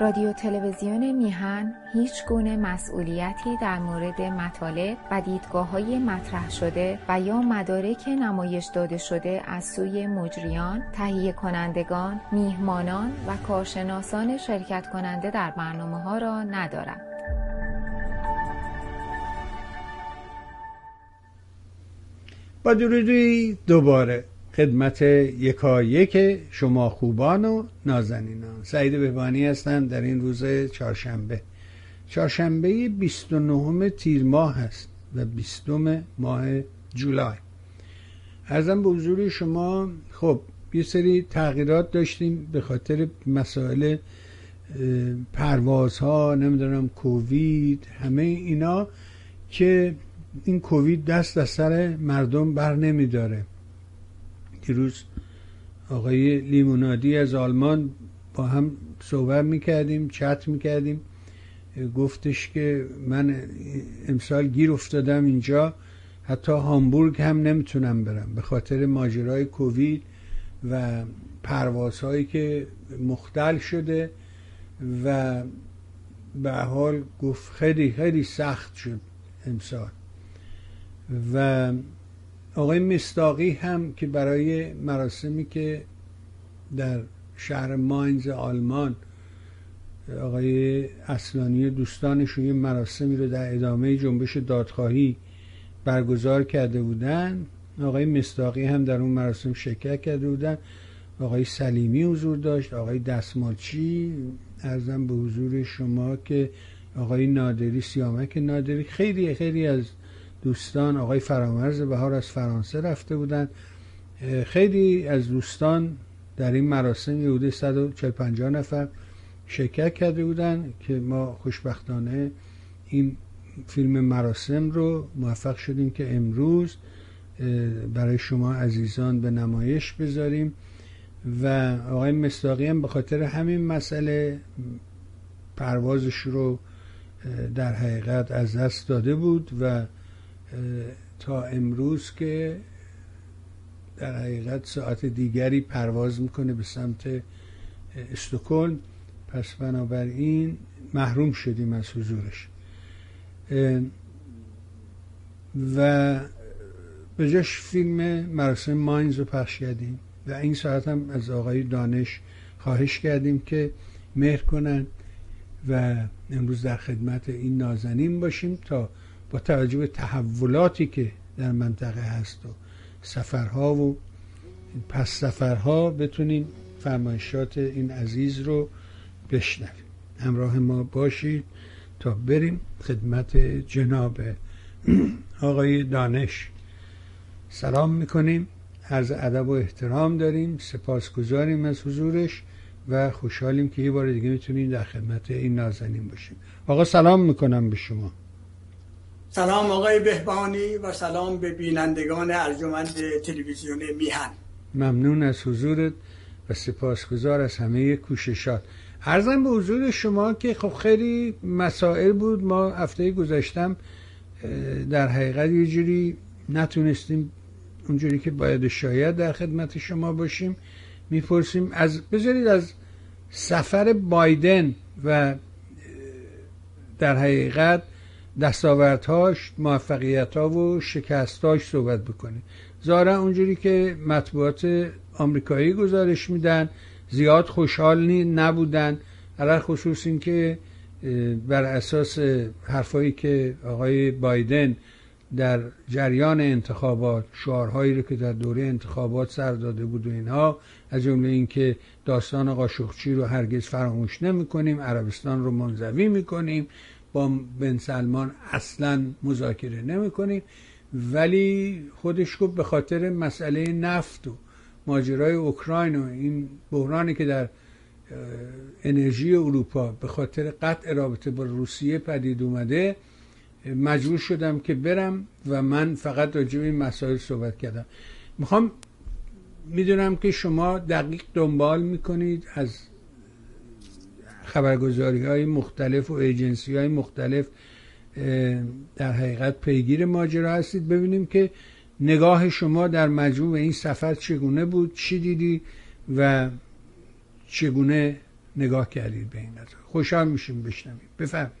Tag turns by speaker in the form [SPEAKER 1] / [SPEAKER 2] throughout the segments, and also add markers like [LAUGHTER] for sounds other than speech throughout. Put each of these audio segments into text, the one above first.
[SPEAKER 1] رادیو تلویزیون میهن هیچ گونه مسئولیتی در مورد مطالب و دیدگاه های مطرح شده و یا مدارک نمایش داده شده از سوی مجریان، تهیه کنندگان، میهمانان و کارشناسان شرکت کننده در برنامه ها را ندارد.
[SPEAKER 2] با دوباره خدمت یکایک شما خوبان و نازنینان. سعید بهبانی هستم در این روز چهارشنبه. چهارشنبه 29 تیر ماه هست و 20 ماه جولای. ارزم به حضور شما خب یه سری تغییرات داشتیم به خاطر مسائل پروازها نمی‌دونم کووید همه اینا که این کووید دست از سر مردم بر نمیداره. دیروز آقای لیمونادی از آلمان با هم صحبت می‌کردیم چت می‌کردیم. گفتش که من امسال گیر افتادم اینجا حتی هامبورگ هم نمی‌تونم برم به خاطر ماجرای کووید و پروازهایی که مختل شده و به حال گفت خیلی خیلی سخت شد امسال. و آقای مستاقی هم که برای مراسمی که در شهر ماینز آلمان آقای اصلانی دوستانشون یه مراسمی رو در ادامه جنبش دادخواهی برگزار کرده بودن آقای مستاقی هم در اون مراسم شرکت کرده بودن آقای سلیمی حضور داشت آقای دستمالچی ارزم به حضور شما که آقای نادری سیامک نادری خیلی خیلی از دوستان آقای فرامرز بهار از فرانسه رفته بودن خیلی از دوستان در این مراسم یهوده 150 نفر شرکت کرده بودن که ما خوشبختانه این فیلم مراسم رو موفق شدیم که امروز برای شما عزیزان به نمایش بذاریم. و آقای مستاقی هم به خاطر همین مسئله پروازش رو در حقیقت از دست داده بود و تا امروز که در حقیقت ساعت دیگری پرواز می‌کنه به سمت استکهلم. پس بنابراین محروم شدیم از حضورش. و به جاش فیلم مراسم ماینز رو پخش کردیم. و این ساعت هم از آقای دانش خواهش کردیم که مهر کنن و امروز در خدمت این نازنین باشیم تا با توجه به تحولاتی که در منطقه هست و سفرها و پس سفرها بتونیم فرمایشات این عزیز رو بشنویم همراه ما باشید تا بریم خدمت جناب [CLEARS THROAT] آقای دانش. سلام می‌کنیم. عرض ادب و احترام داریم. سپاسگزاریم از حضورش و خوشحالیم که یه بار دیگه می‌تونیم در خدمت این نازنین باشیم. آقا سلام می‌کنم به شما.
[SPEAKER 3] سلام آقای بهبانی و سلام به بینندگان ارجمند تلویزیون میهن.
[SPEAKER 2] ممنون از حضورت و سپاسگزار از همه کوششات. ارزم به حضور شما که خب خیلی مسائل بود. ما هفته گذاشتم در حقیقت یه جوری نتونستیم اونجوری که باید شاید در خدمت شما باشیم می‌پرسیم از بذارید از سفر بایدن و در حقیقت دستاوردهاش موفقیتها و شکستهاش صحبت بکنیم. ظاهرا اونجوری که مطبوعات آمریکایی گزارش میدن زیاد خوشحال نبودن. علال خصوص این که بر اساس حرفایی که آقای بایدن در جریان انتخابات شعارهایی رو که در دوره انتخابات سر داده بود و اینها از جمله اینکه داستان قاشقچی رو هرگز فراموش نمی کنیم عربستان رو منزوی می کنیم با بن سلمان اصلا مذاکره نمی کنیم ولی خودش گفت به خاطر مسئله نفت و ماجرای اوکراین و این بحرانی که در انرژی اروپا به خاطر قطع رابطه با روسیه پدید اومده مجبور شدم که برم و من فقط راجع این مسائل صحبت کردم. می‌خوام می‌دونم که شما دقیق دنبال می‌کنید از خبرگزاری های مختلف و ایجنسی های مختلف در حقیقت پیگیر ماجرا هستید. ببینیم که نگاه شما در مجموع این سفر چگونه بود چی دیدی و چگونه نگاه کردید به این قضیه خوشحال میشیم بشنویم. بفرمایید.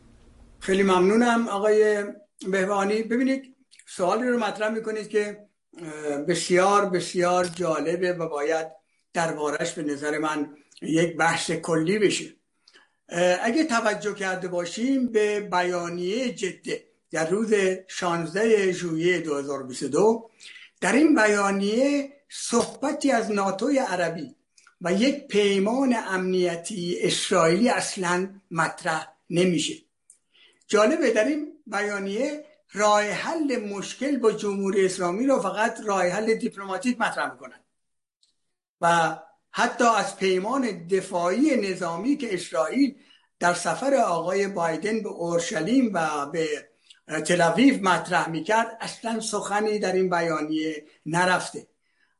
[SPEAKER 3] خیلی ممنونم آقای بهبانی ببینید سوالی رو مطرح می‌کنید که بسیار بسیار جالبه و باید دربارش به نظر من یک بحث کلی بشه. اگه توجه کرده باشیم به بیانیه جده در روز 16 ژوئیه 2022 در این بیانیه صحبتی از ناتوی عربی و یک پیمان امنیتی اسرائیلی اصلا مطرح نمیشه. جالبه در این بیانیه راه حل مشکل با جمهوری اسلامی رو فقط راه حل دیپلماتیک مطرح می‌کنن. و حتی از پیمان دفاعی نظامی که اسرائیل در سفر آقای بایدن به اورشلیم و به تلویف مطرح می‌کرد اصلا سخنی در این بیانیه نرفته.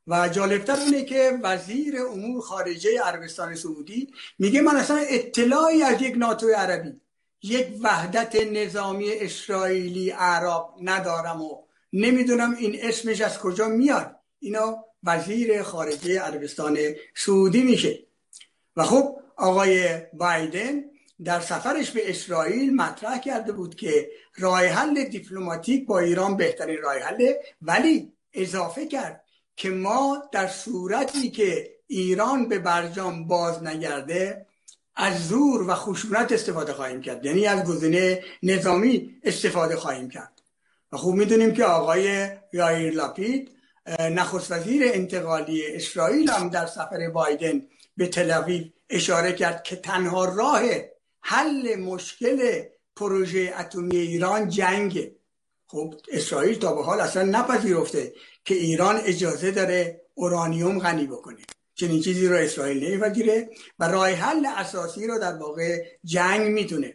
[SPEAKER 3] و جالبتر اینه که وزیر امور خارجه عربستان سعودی میگه من اصلا اطلاعی از یک ناتو عربی یک وحدت نظامی اسرائیلی عرب ندارم و نمی‌دونم این اسمش از کجا میاد. اینا وزیر خارجه عربستان سعودی میشه. و خب آقای بایدن در سفرش به اسرائیل مطرح کرده بود که راه حل دیپلماتیک با ایران بهترین راه حله ولی اضافه کرد که ما در صورتی که ایران به برجام باز نگرده از زور و خشونت استفاده خواهیم کرد. یعنی از گزینه نظامی استفاده خواهیم کرد. و خوب می‌دونیم که آقای یایر لاپید نخست وزیر انتقالی اسرائیل هم در سفر بایدن به تل اشاره کرد که تنها راه حل مشکل پروژه اتمی ایران جنگه خب اسرائیل تا به حال اصلا نپذیرفته که ایران اجازه داره اورانیوم غنی بکنه. چنین چیزی رو اسرائیل نمیپذیره و راه حل اساسی رو در واقع جنگ می‌تونه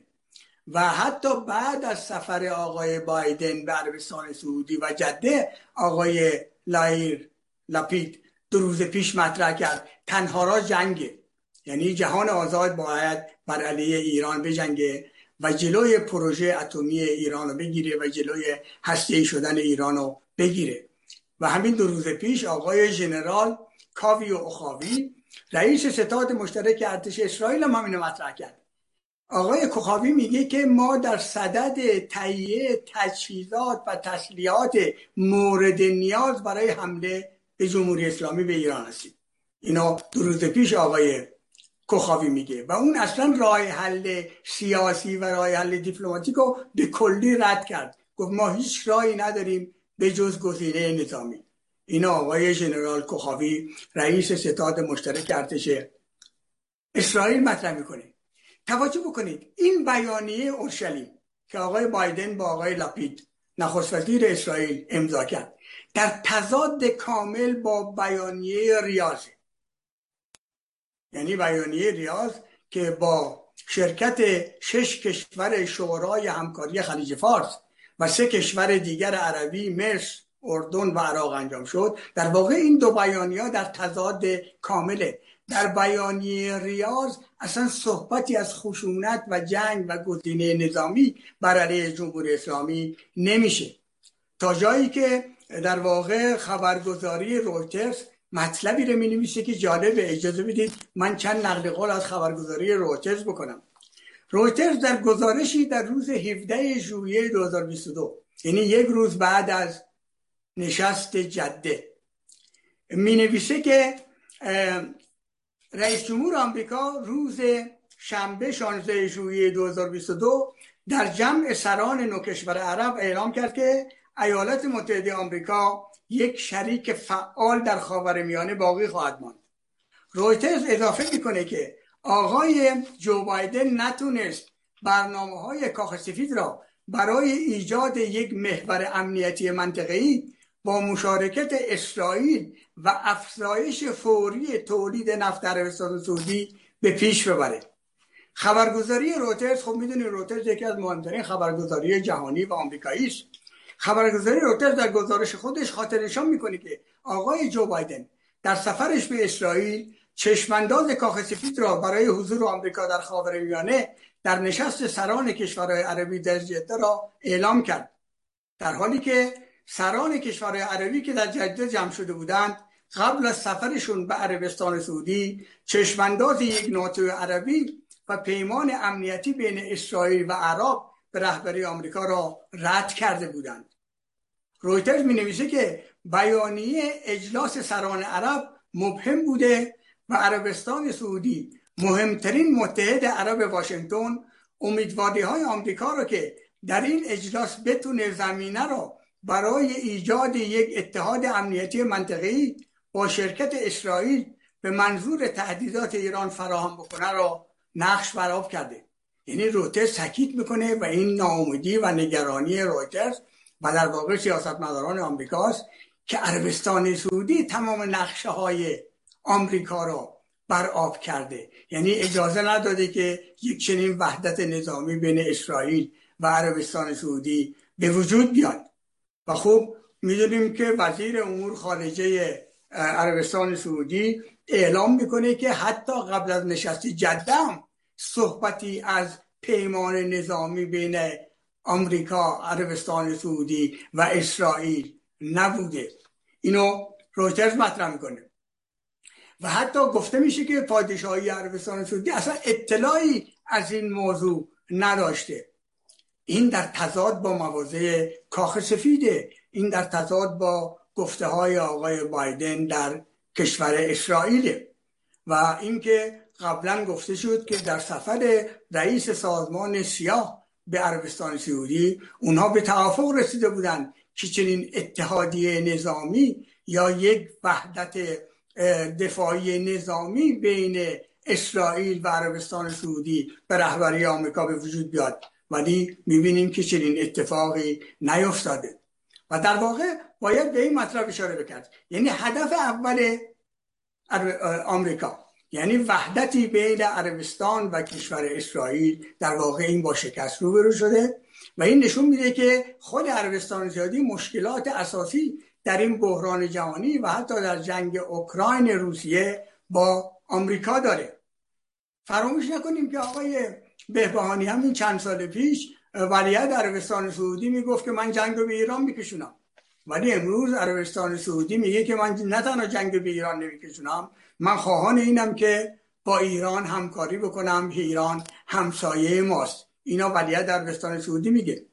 [SPEAKER 3] و حتی بعد از سفر آقای بایدن به عربستان سعودی و جده آقای لایر لپید دو روز پیش مطرح کرد. تنها را جنگه. یعنی جهان آزاد باید بر علیه ایران بجنگه و جلوی پروژه اتمی ایران رو بگیره و جلوی هسته شدن ایران رو بگیره. و همین دو روز پیش آقای ژنرال کاوی و اخاوی رئیس ستاد مشترک ارتش اسرائیل هم همینو مطرح کرد. آقای کخاوی میگه که ما در صدد تهیه تجهیزات و تسلیحات مورد نیاز برای حمله به جمهوری اسلامی به ایران هستیم اینا دو روز پیش آقای کخاوی میگه و اون اصلا راه حل سیاسی و راه حل دیپلماتیک رو به کلی رد کرد. گفت ما هیچ راهی نداریم به جز گزینه نظامی. اینا آقای ژنرال کخاوی رئیس ستاد مشترک ارتش اسرائیل مطرح می‌کنه. توجه بکنید این بیانیه اورشلیم که آقای بایدن با آقای لاپید نخست وزیر اسرائیل امضا کرد در تضاد کامل با بیانیه ریاض. یعنی بیانیه ریاض که با شرکت شش کشور شورای همکاری خلیج فارس و سه کشور دیگر عربی مصر اردن و عراق انجام شد. در واقع این دو بیانیه در تضاد کامله. در بیانیه ریاض اصلا صحبتی از خشونت و جنگ و گزینه نظامی بر علیه جمهوری اسلامی نمیشه. تا جایی که در واقع خبرگزاری رویترز مطلبی رو می که جالبه اجازه بدید من چند نقل قول از خبرگزاری رویترز بکنم. رویترز در گزارشی در روز 17 ژوئیه 2022 یعنی یک روز بعد از نشست جده می نویسه که رئیس جمهور آمریکا روز شنبه 16 ژوئیه 2022 در جمع سران نوکشور عرب اعلام کرد که ایالات متحده آمریکا یک شریک فعال در خاورمیانه باقی خواهد ماند. رویترز اضافه می‌کنه که آقای جو بایدن نتونست برنامه های کاخ سفید را برای ایجاد یک محور امنیتی منطقه‌ای با مشارکت اسرائیل و افزایش فوری تولید نفت عربستان سعودی به پیش ببره. خبرگزاری روترز خب می‌دونید روترز یکی از مهمترین خبرگزاری جهانی و آمریکایی است. خبرگزاری روترز در گزارش خودش خاطر نشان می‌کنه که آقای جو بایدن در سفرش به اسرائیل چشمانداز کاخ سفید را برای حضور آمریکا در خاورمیانه در نشست سران کشورهای عربی در جده را اعلام کرد. در حالی که سران کشورهای عربی که در جده جمع شده بودند قبل از سفرشون به عربستان سعودی چشمانداز یک ناتو عربی و پیمان امنیتی بین اسرائیل و عرب به رهبری آمریکا را رد کرده بودند. رویترز می نویسه که بیانیه اجلاس سران عرب مبهم بوده و عربستان سعودی مهمترین متحد عرب واشنگتن امیدواری های آمریکا را که در این اجلاس بتونه زمینه را برای ایجاد یک اتحاد امنیتی منطقی با شرکت اسرائیل به منظور تهدیدات ایران فراهم بکنه را نقش براب کرده. یعنی رویترز سکیت می‌کنه و این ناامیدی و نگرانی رویترز و در واقع سیاستمداران آمریکاست که عربستان سعودی تمام نقشه های آمریکا را بر آب کرده. یعنی اجازه نداده که یک چنین وحدت نظامی بین اسرائیل و عربستان سعودی به وجود بیاد. و خب می‌دونیم که وزیر امور خارجه عربستان سعودی اعلام می‌کنه که حتی قبل از نشست جده صحبتی از پیمان نظامی بین آمریکا عربستان سعودی و اسرائیل نبوده. اینو رویترز مطرح می‌کنه. و حتی گفته میشه که پادشاهی عربستان سعودی اصلا اطلاعی از این موضوع نداشته. این در تضاد با موازه کاخ سفیده. این در تضاد با گفته های آقای بایدن در کشور اسرائیل. و اینکه قبلا گفته شد که در سفر رئیس سازمان سیاه به عربستان سعودی اونها به توافق رسیده بودند که چنین اتحادیه نظامی یا یک وحدت دفاعی نظامی بین اسرائیل و عربستان سعودی به رهبری آمریکا به وجود بیاد. ولی می‌بینیم که چنین اتفاقی نیفتاده. و در واقع باید به این مطلب اشاره بکرد. یعنی هدف اول آمریکا یعنی وحدتی بین عربستان و کشور اسرائیل در واقع این با شکست روبرو شده و این نشون میده که خود عربستان زیادی مشکلات اساسی در این بحران جهانی و حتی در جنگ اوکراین روسیه با آمریکا داره. فراموش نکنیم که آقای بهبهانی همین چند سال پیش ولیت عربستان سعودی می‌گفت که من جنگ رو به ایران میکشونم. ولی امروز عربستان سعودی میگه که من نه تنها جنگ به ایران نمیکشونم من خواهان اینم که با ایران همکاری بکنم ایران همسایه ماست. اینا ولیت عربستان سعودی میگه.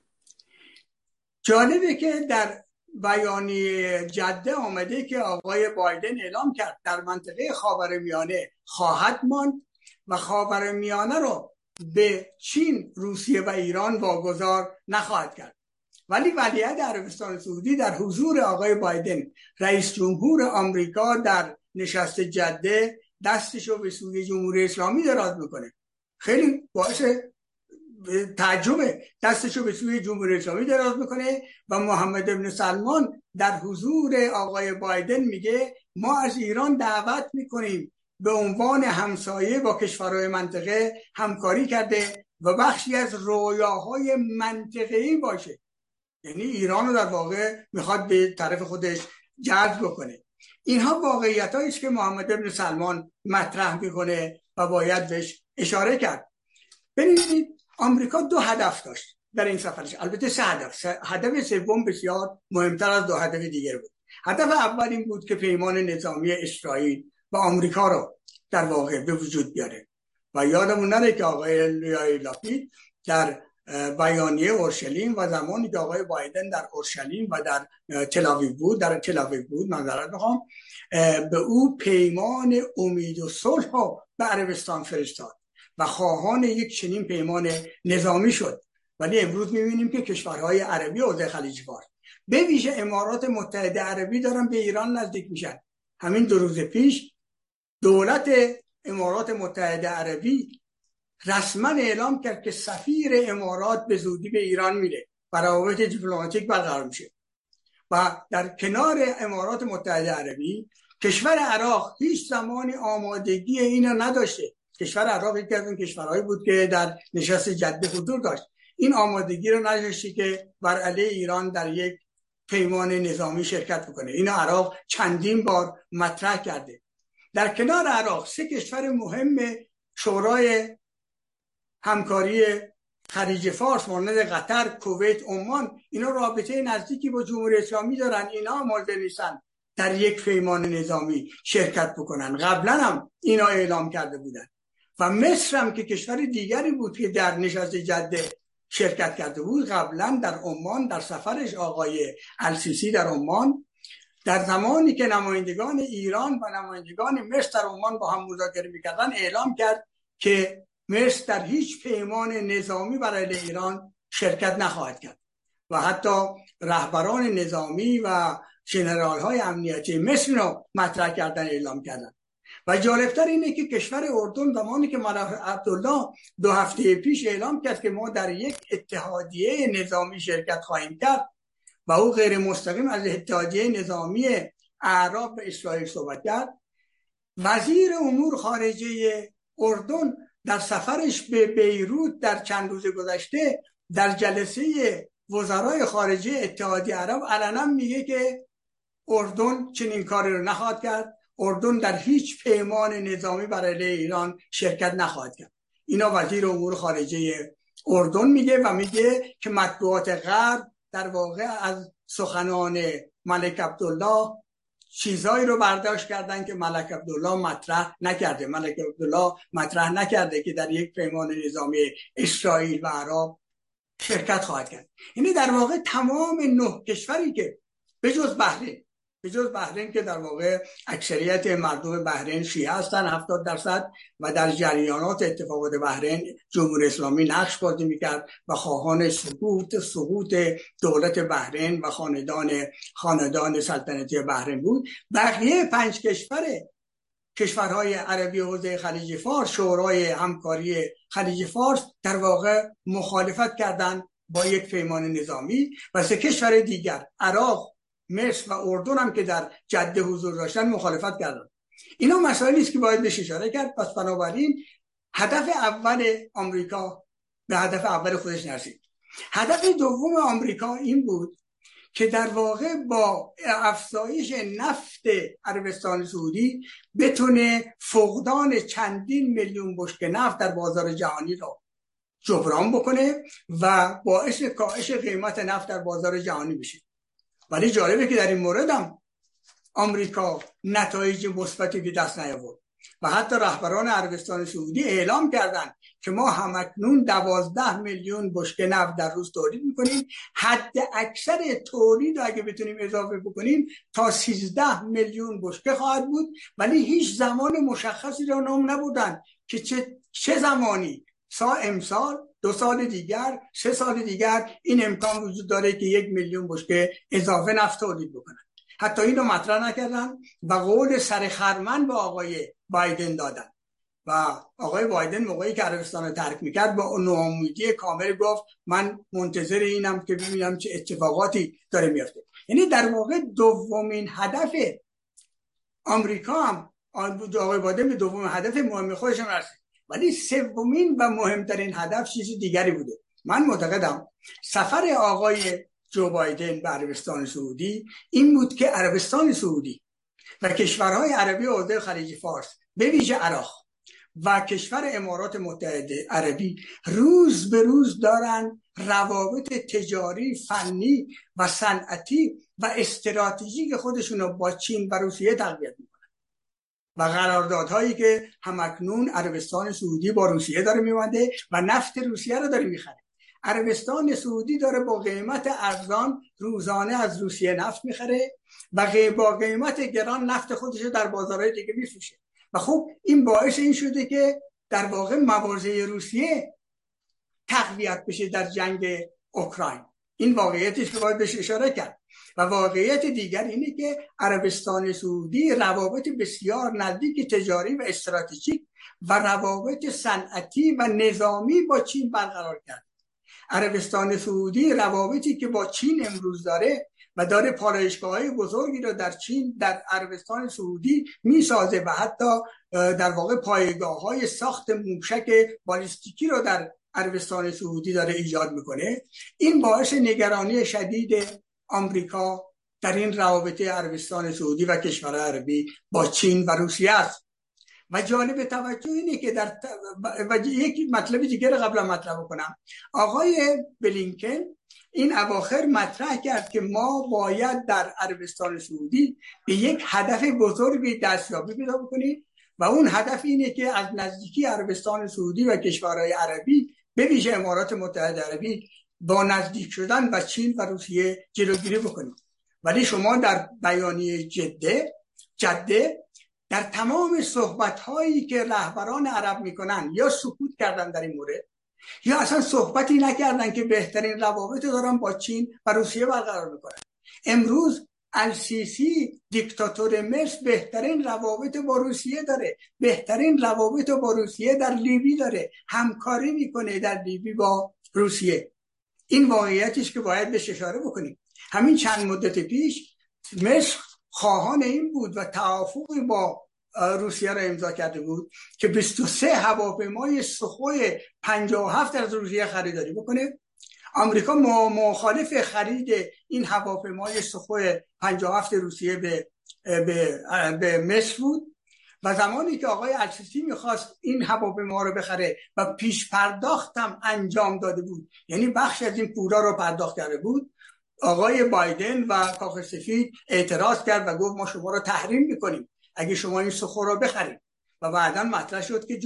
[SPEAKER 3] جالبه که در بیانی جده آمده که آقای بایدن اعلام کرد در منطقه خاور میانه خواهد ماند و خاور میانه رو به چین روسیه و ایران واگذار نخواهد کرد. ولی ولیعت عربستان سعودی در حضور آقای بایدن رئیس جمهور آمریکا در نشست جده دستش رو به سوی جمهوری اسلامی دراز می‌کنه. خیلی باعث تعجبه دستش رو به سوی جمهوری اسلامی دراز می‌کنه و محمد ابن سلمان در حضور آقای بایدن میگه ما از ایران دعوت می‌کنیم به عنوان همسایه با کشورهای منطقه همکاری کرده و بخشی از رویاهای منطقه‌ای باشه. یعنی ایران رو در واقع می‌خواد به طرف خودش جذب بکنه. اینها واقعیت است که محمد ابن سلمان مطرح می‌کنه و باید بهش اشاره کرد. ببینید آمریکا دو هدف داشت در این سفرش. البته سه هدف. هدف سوم بسیار مهمتر از دو هدف دیگر بود. هدف اول این بود که پیمان نظامی اسرائیل و آمریکا رو در واقع به وجود بیاره. و یادمون نره که آقای لیای در بیانیه اورشلیم و زمانی که آقای بایدن در اورشلیم و در تلاویو بود در تلاویو بود منظرت می‌خوام به او پیمان امید و صلح ها به عربستان فرستاد و خواهان یک چنین پیمان نظامی شد. ولی امروز می‌بینیم که کشورهای عربی عضو خلیج فارس به ویژه امارات متحده عربی دارن به ایران نزدیک میشن. همین دو روز پیش دولت امارات متحده عربی رسما اعلام کرد که سفیر امارات به زودی به ایران میره. و روابط دیپلماتیک برقرار میشه. و در کنار امارات متحده عربی کشور عراق هیچ زمانی آمادگی اینو نداشته. کشور عراق یکی از اون کشورهایی بود که در نشست جده حضور داشت. این آمادگی رو نداشتی که بر علیه ایران در یک پیمان نظامی شرکت بکنه. این عراق چندین بار مطرح کرده. در کنار عراق سه کشور مهم شورای همکاری خلیج فارس مانند قطر کویت عمان اینا رابطه نزدیکی با جمهوری اسلامی دارن. اینا مورد نیستن در یک پیمان نظامی شرکت بکنن. قبلا هم اینا اعلام کرده بودن. و مصر هم که کشور دیگری بود که در نشست جده شرکت کرده بود قبلا در عمان در سفرش آقای السیسی در عمان در زمانی که نمایندگان ایران و نمایندگان مصر در عمان با هم مذاکره می‌کردن اعلام کرد که مصر در هیچ پیمان نظامی برای ایران شرکت نخواهد کرد. و حتی رهبران نظامی و جنرال های امنیتی مصر رو مطرح کردن اعلام کردن. و جالبتر اینه که کشور اردن زمانی که ملک عبدالله دو هفته پیش اعلام کرد که ما در یک اتحادیه نظامی شرکت خواهیم کرد و او غیر مستقیم از اتحادیه نظامی اعراب اسرائیل صحبت کرد. وزیر امور خارجه اردن در سفرش به بیروت در چند روز گذشته در جلسه وزرای خارجه اتحادیه عرب علنا میگه که اردن چنین کاری رو نخواهد کرد. اردن در هیچ پیمان نظامی برای ایران شرکت نخواهد کرد. اینا وزیر امور خارجه اردن میگه و میگه که مطبوعات غرب در واقع از سخنان ملک عبدالله چیزهایی رو برداشت کردن که ملک عبدالله مطرح نکرده. ملک عبدالله مطرح نکرده که در یک پیمان نظامی اسرائیل و عرب شرکت خواهد کرد. یعنی در واقع تمام نه کشوری که به جز بحرین به جز بحرین که در واقع اکثریت مردم بحرین شیعه هستن 70 درصد و در جریانات اتفاقات بحرین جمهوری اسلامی نقش بازی می‌کرد و خواهان سقوط سقوط دولت بحرین و خاندان خاندان سلطنتی بحرین بود. بقیه پنج کشور کشورهای عربی حوزه خلیج فارس شورای همکاری خلیج فارس در واقع مخالفت کردند با یک پیمان نظامی و سه کشور دیگر عراق مصر و اردن هم که در جده حضور داشتن مخالفت کردن. اینا مسائلی است که باید بهش اشاره کرد. پس بنابراین هدف اول آمریکا به هدف اول خودش نرسید. هدف دوم آمریکا این بود که در واقع با افزایش نفت عربستان سعودی بتونه فقدان چندین میلیون بشکه نفت در بازار جهانی را جبران بکنه و باعث کاهش قیمت نفت در بازار جهانی بشه. ولی جالبه که در این مورد هم آمریکا نتایج مثبتی به دست نیاورد و حتی رهبران عربستان سعودی اعلام کردند که ما همکنون دوازده میلیون بشکه نفت در روز تولید می‌کنیم. حد اکثر تولید اگه بتونیم اضافه بکنیم تا 13 میلیون بشکه خواهد بود. ولی هیچ زمان مشخصی را نام نبودن که چه, چه زمانی سا امسال دو سال دیگر سه سال دیگر این امکان وجود داره که یک میلیون بشکه اضافه نفت تولید بکنن. حتی اینو مطرح نکردن و قول سر خرمن به آقای بایدن دادن. و آقای بایدن موقعی که عربستان ترک می‌کرد با ناامیدی کامل گفت من منتظر اینم که ببینم چه اتفاقاتی داره میفته یعنی در واقع دومین هدف آمریکا هم آقای بایدن به دومین هدف مهم خودشون رسید. ولی سومین و مهمترین هدف چیز دیگری بوده. من معتقدم سفر آقای جو بایدن به عربستان سعودی این بود که عربستان سعودی و کشورهای عربی عرضه خلیج فارس به ویژه عراق و کشور امارات متحده عربی روز به روز دارن روابط تجاری فنی و صنعتی و استراتژیک خودشون رو با چین و روسیه تقویت می‌کنن. و قراردادهایی که همکنون عربستان سعودی با روسیه داره میبنده و نفت روسیه رو داره می‌خره. عربستان سعودی داره با قیمت ارزان روزانه از روسیه نفت می‌خره و با قیمت گران نفت خودش در بازارهای دیگه میفروشه. و خب این باعث این شده که در واقع مواضع روسیه تقویت بشه در جنگ اوکراین. این واقعیتی که باید بهش اشاره کرد. واقعیت دیگر اینه که عربستان سعودی روابط بسیار نزدیک تجاری و استراتژیک و روابط صنعتی و نظامی با چین برقرار کرد. عربستان سعودی روابطی که با چین امروز داره و داره پالایشگاه های بزرگی رو در چین در عربستان سعودی می‌سازه و حتی در واقع پایگاه های ساخت موشک بالیستیکی رو در عربستان سعودی داره ایجاد می‌کنه. این باعث نگرانی شدید آمریکا در این روابط عربستان سعودی و کشور عربی با چین و روسیه است. و جالب توجه اینه که در و یک مطلب دیگر قبلا مطرح کنم. آقای بلینکن این اواخر مطرح کرد که ما باید در عربستان سعودی به یک هدف بزرگی دستیابی پیدا بکنیم و اون هدف اینه که از نزدیکی عربستان سعودی و کشورهای عربی به ویژه امارات متحده عربی با نزدیک شدن و چین و روسیه جلوگیری بکنیم. ولی شما در بیانیه جده جده در تمام صحبت هایی که رهبران عرب می‌کنن یا سکوت کردن در این مورد یا اصلا صحبتی نکردن که بهترین روابط دارن با چین و روسیه برقرار می‌کنن. امروز السیسی دیکتاتور مصر بهترین روابط با روسیه داره. بهترین روابط با روسیه در لیبی داره. همکاری می‌کنه در لیبی با روسیه. این واقعیتش که باید بهش اشاره بکنیم. همین چند مدت پیش مصر خواهان این بود و توافقی با روسیه را امضا کرده بود که 23 هواپیمای سخوی 57 از روسیه خریداری بکنه. آمریکا مخالف خرید این هواپیمای سخوی 57 روسیه به به, به مصر بود. و زمانی که آقای السیسی می‌خواست این هواپیما رو بخره و پیش پرداخت هم انجام داده بود یعنی بخش از این پورا رو پرداخت کرده بود آقای بایدن و کاخ سفید اعتراض کرد و گفت ما شما رو تحریم می‌کنیم اگه شما این سخو رو بخرید. و بعدا مطرح شد که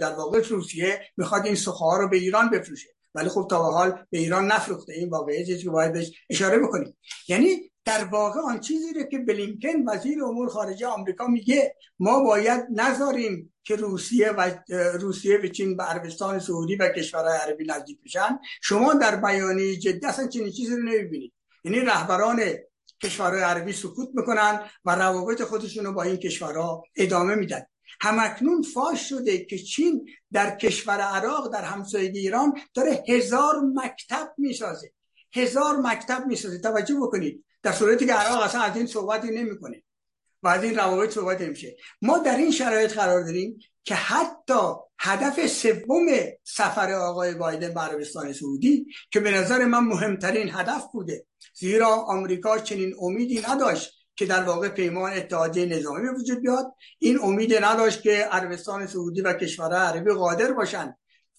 [SPEAKER 3] در واقع روسیه می‌خواد این ها رو به ایران بفروشه. ولی خب تا به حال به ایران نفروخته این واقعیه که باید بهش اشاره بکنیم. یعنی در واقع آن چیزی رو که بلینکن وزیر امور خارجه آمریکا میگه ما باید نذاریم که روسیه و روسیه به چین و عربستان سعودی و کشورهای عربی نزدیک بشن. شما در بیانیه جدی اصلا چنین چیزی رو نمی‌بینید. یعنی رهبران کشورهای عربی سکوت می‌کنن و روابط خودشون رو با این کشورها ادامه میدن. همکنون فاش شده که چین در کشور عراق در همسایگی ایران داره هزار مکتب می‌سازه. هزار مکتب می‌سازه. توجه بکنید. در صورتی که عراق اصلا از این صحبتی نمی‌کنه و از این روابط صحبت نمیشه. ما در این شرایط قرار داریم که حتی هدف سوم سفر آقای بایدن به عربستان سعودی که به نظر من مهمترین هدف بوده زیرا آمریکا چنین امیدی نداشت که در واقع پیمان اتحادیه نظامی وجود بیاد. این امید نداشت که عربستان سعودی و کشورهای عربی قادر باشند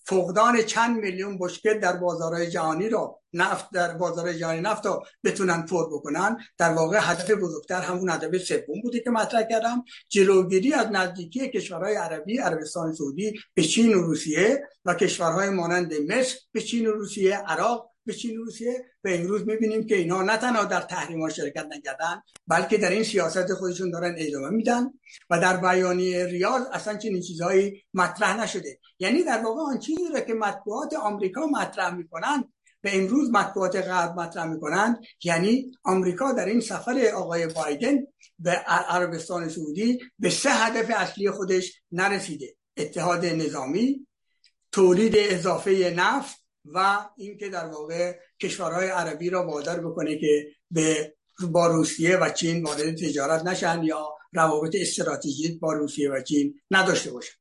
[SPEAKER 3] فقدان چند میلیون بشکه در بازارهای جهانی را نفت در بازار جهانی نفت را بتونن پر بکنن. در واقع هدف بزرگتر همون هدف سوم بوده که مطرح کردم. جلوگیری از نزدیکی کشورهای عربی عربستان سعودی به چین و روسیه و کشورهای مانند مصر به چین و روسیه عراق به چین روسیه و امروز می‌بینیم که اینها نه تنها در تحریم شرکت نکردن بلکه در این سیاست خودشون دارن ادامه میدن و در بیانیه ریاض اصلا چنین چیزهایی مطرح نشده. یعنی در واقع آن چیزی را که مطبوعات آمریکا مطرح می‌کنن و امروز مطبوعات غرب مطرح می‌کنند یعنی آمریکا در این سفر آقای بایدن به عربستان سعودی به سه هدف اصلی خودش نرسیده. اتحاد نظامی تولید اضافه نفت و اینکه در واقع کشورهای عربی را وادار بکنه که به با روسیه و چین وارد تجارت نشن یا روابط استراتژیک با روسیه و چین نداشته باشن.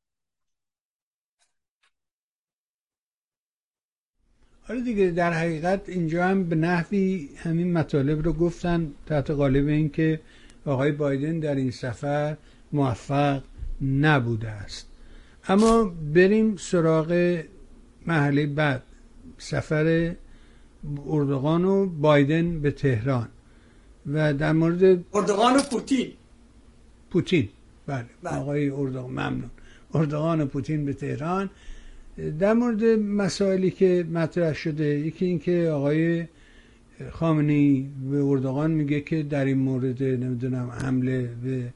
[SPEAKER 2] حالا دیگه در حقیقت اینجا هم به نحوی همین مطالب رو گفتن تحت قالب اینکه آقای بایدن در این سفر موفق نبوده است. اما بریم سراغ محله بعد. سفر اردوغان و بایدن به تهران و در مورد
[SPEAKER 3] اردوغان و پوتین.
[SPEAKER 2] پوتین. بله, بله. آقای اردوغان ممنون. اردوغان و پوتین به تهران. در مورد مسائلی که مطرح شده یکی اینکه آقای خامنی به اردوغان میگه که در این مورد نمی‌دونم حمله به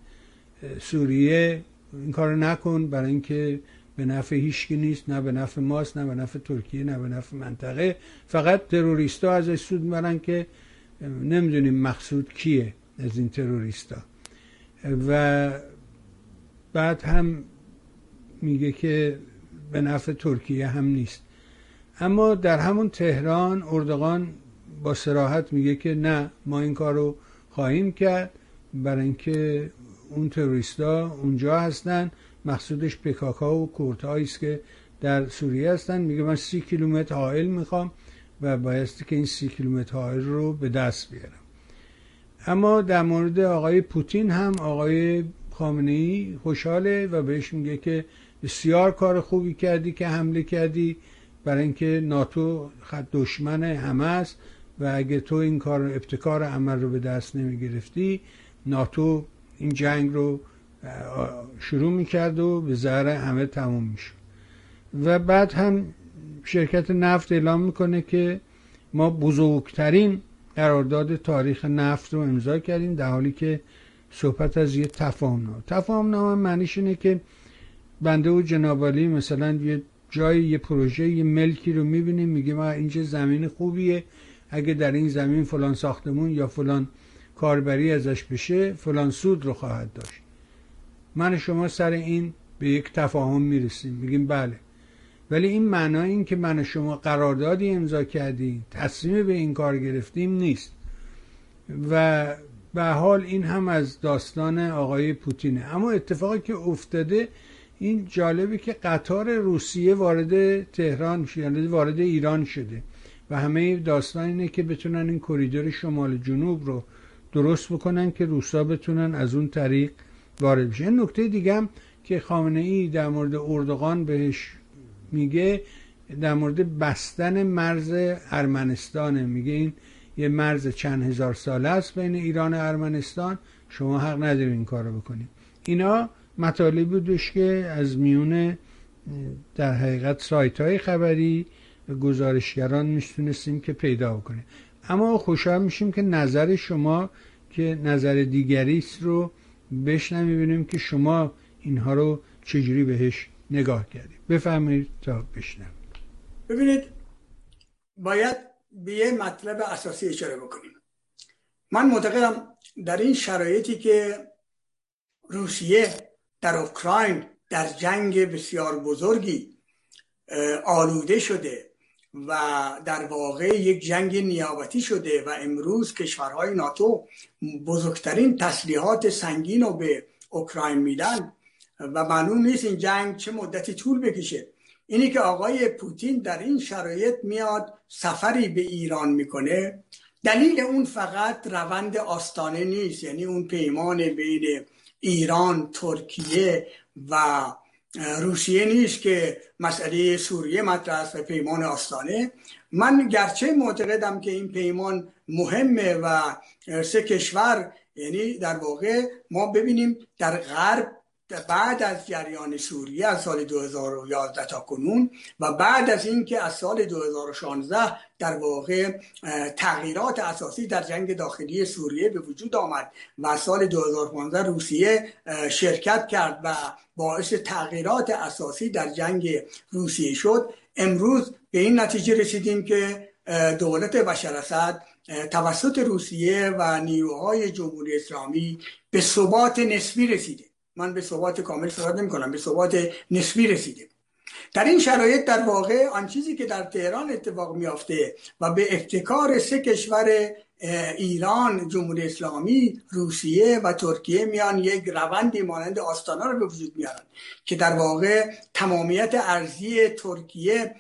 [SPEAKER 2] سوریه این کارو نکن برای اینکه به نفع هیچکی نیست نه به نفع ماست نه به نفع ترکیه نه به نفع منطقه. فقط تروریستا ازش سود می‌برن که نمی‌دونیم مقصود کیه از این تروریستا. و بعد هم میگه که به نفع ترکیه هم نیست. اما در همون تهران اردوغان با سراحت میگه که نه ما این کار رو خواهیم کرد برای اینکه اون تروریستا اونجا هستن. مقصودش پکاکا و کورتهایی است که در سوریه هستن. میگه من سی کیلومتر حائل می‌خوام و بایستی که این سی کیلومتر حائل رو به دست بیارم. اما در مورد آقای پوتین هم آقای خامنه ای خوشحاله و بهش میگه که بسیار کار خوبی کردی که حمله کردی. برای اینکه ناتو خط دشمن همه است و اگه تو این کار ابتکار عمل رو به دست نمی گرفتی ناتو این جنگ رو شروع می‌کرد و به ضرر همه تموم می‌شد. و بعد هم شرکت نفت اعلام می‌کنه که ما بزرگترین قرارداد تاریخ نفت رو امضا کردیم در حالی که صحبت از یه تفاهم. نامه تفاهم نامه معنیش اینه که بنده و جنابالی مثلا یه جای یه پروژه یه ملکی رو می‌بینیم ما اینجا زمین خوبیه اگه در این زمین فلان ساختمون یا فلان کاربری ازش بشه فلان سود رو خواهد داشت. من شما سر این به یک تفاهم می‌رسیم. میگیم بله. ولی این معنای این که من شما قراردادی امضا کردیم تصمیم به این کار گرفتیم نیست. و به حال این هم از داستان آقای پوتینه. اما اتفاقی که افتاده این جالبه که قطار روسیه وارد تهران یعنی وارد ایران شده. و همه داستان اینه که بتونن این کریدور شمال جنوب رو درست بکنن که روسا بتونن از اون طریق وارد این نکته دیگه هم که خامنه ای در مورد اردوغان بهش میگه در مورد بستن مرز ارمنستانه میگه این یه مرز چند هزار ساله است بین ایران و ارمنستان. شما حق ندارید این کارو بکنید اینا مطالبی بودش که از میون در حقیقت سایت های خبری گزارشگران می‌تونستیم که پیدا بکنیم. اما خوشحال میشیم که نظر شما که نظر دیگری است رو بشنم ببینیم که شما اینها رو چجوری بهش نگاه کردیم. بفهمید تا بشنم
[SPEAKER 3] ببینید باید به یه مطلب اساسی اشاره بکنیم. من معتقدم در این شرایطی که روسیه در اوکراین در جنگ بسیار بزرگی آلوده شده و در واقع یک جنگ نیابتی شده و امروز کشورهای ناتو بزرگترین تسلیحات سنگین رو به اوکراین میدن و معلوم نیست این جنگ چه مدتی طول بکشه. اینی که آقای پوتین در این شرایط میاد سفری به ایران می‌کنه دلیل اون فقط روند آستانه نیست یعنی اون پیمان بین ایران ترکیه و روسیه نیست که مسئله سوریه مطرح است و پیمان آستانه. من گرچه معتقدم که این پیمان مهمه و سه کشور یعنی در واقع ما ببینیم در غرب بعد از جریان سوریه از سال 2011 تا کنون و بعد از اینکه از سال 2016 در واقع تغییرات اساسی در جنگ داخلی سوریه به وجود آمد و سال 2015 روسیه شرکت کرد و باعث تغییرات اساسی در جنگ روسیه شد. امروز به این نتیجه رسیدیم که دولت بشار اسد توسط روسیه و نیروهای جمهوری اسلامی به ثبات نسبی رسیده. من به ثبات کامل صحبت نمی کنم به ثبات نسبی رسیده در این شرایط در واقع آن چیزی که در تهران اتفاق میافته و به ابتکار سه کشور ایران جمهوری اسلامی روسیه و ترکیه میان یک روندی مانند آستانا رو به وجود میارن که در واقع تمامیت ارزی ترکیه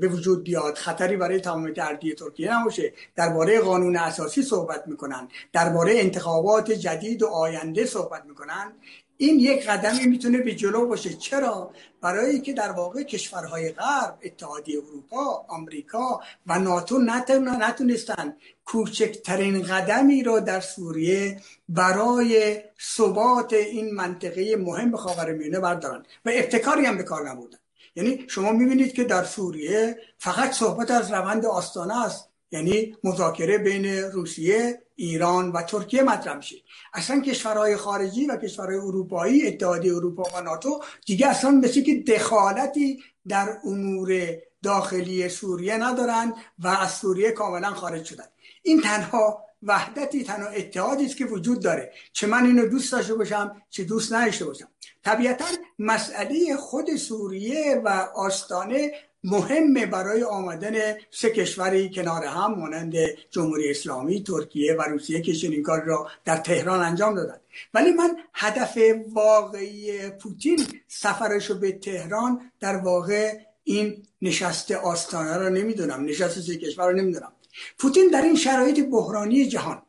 [SPEAKER 3] به وجود بیاد. خطری برای تمامیت ارضی ترکیه نباشه. درباره قانون اساسی صحبت می‌کنن. درباره انتخابات جدید و آینده صحبت می‌کنن. این یک قدمی می‌تونه به جلو باشه. چرا؟ برای که در واقع کشورهای غرب اتحادیه اروپا آمریکا و ناتو نتونستن کوچکترین قدمی را در سوریه برای ثبات این منطقه مهم خاورمیانه بردارن و ابتکاری هم به کار نبودن یعنی شما می‌بینید که در سوریه فقط صحبت از روند آستانه است. یعنی مذاکره بین روسیه ایران و ترکیه مطرح میشه. اصلا کشورهای خارجی و کشورهای اروپایی اتحادیه اروپا و ناتو دیگه اصلا مثل که دخالتی در امور داخلی سوریه ندارند و از سوریه کاملا خارج شدن. این تنها وحدتی تنها اتحادی است که وجود داره. چه من اینو دوست داشته باشم چه دوست نداشته باشم. طبیعتا مسئله خود سوریه و آستانه مهمه برای آمدن سه کشوری کنار هم مانند جمهوری اسلامی ترکیه و روسیه که چنین کار را در تهران انجام دادن ولی من هدف واقعی پوتین سفرش به تهران در واقع این نشست آستانه را نمی‌دونم نشست سه کشور را نمی‌دونم. پوتین در این شرایط بحرانی جهان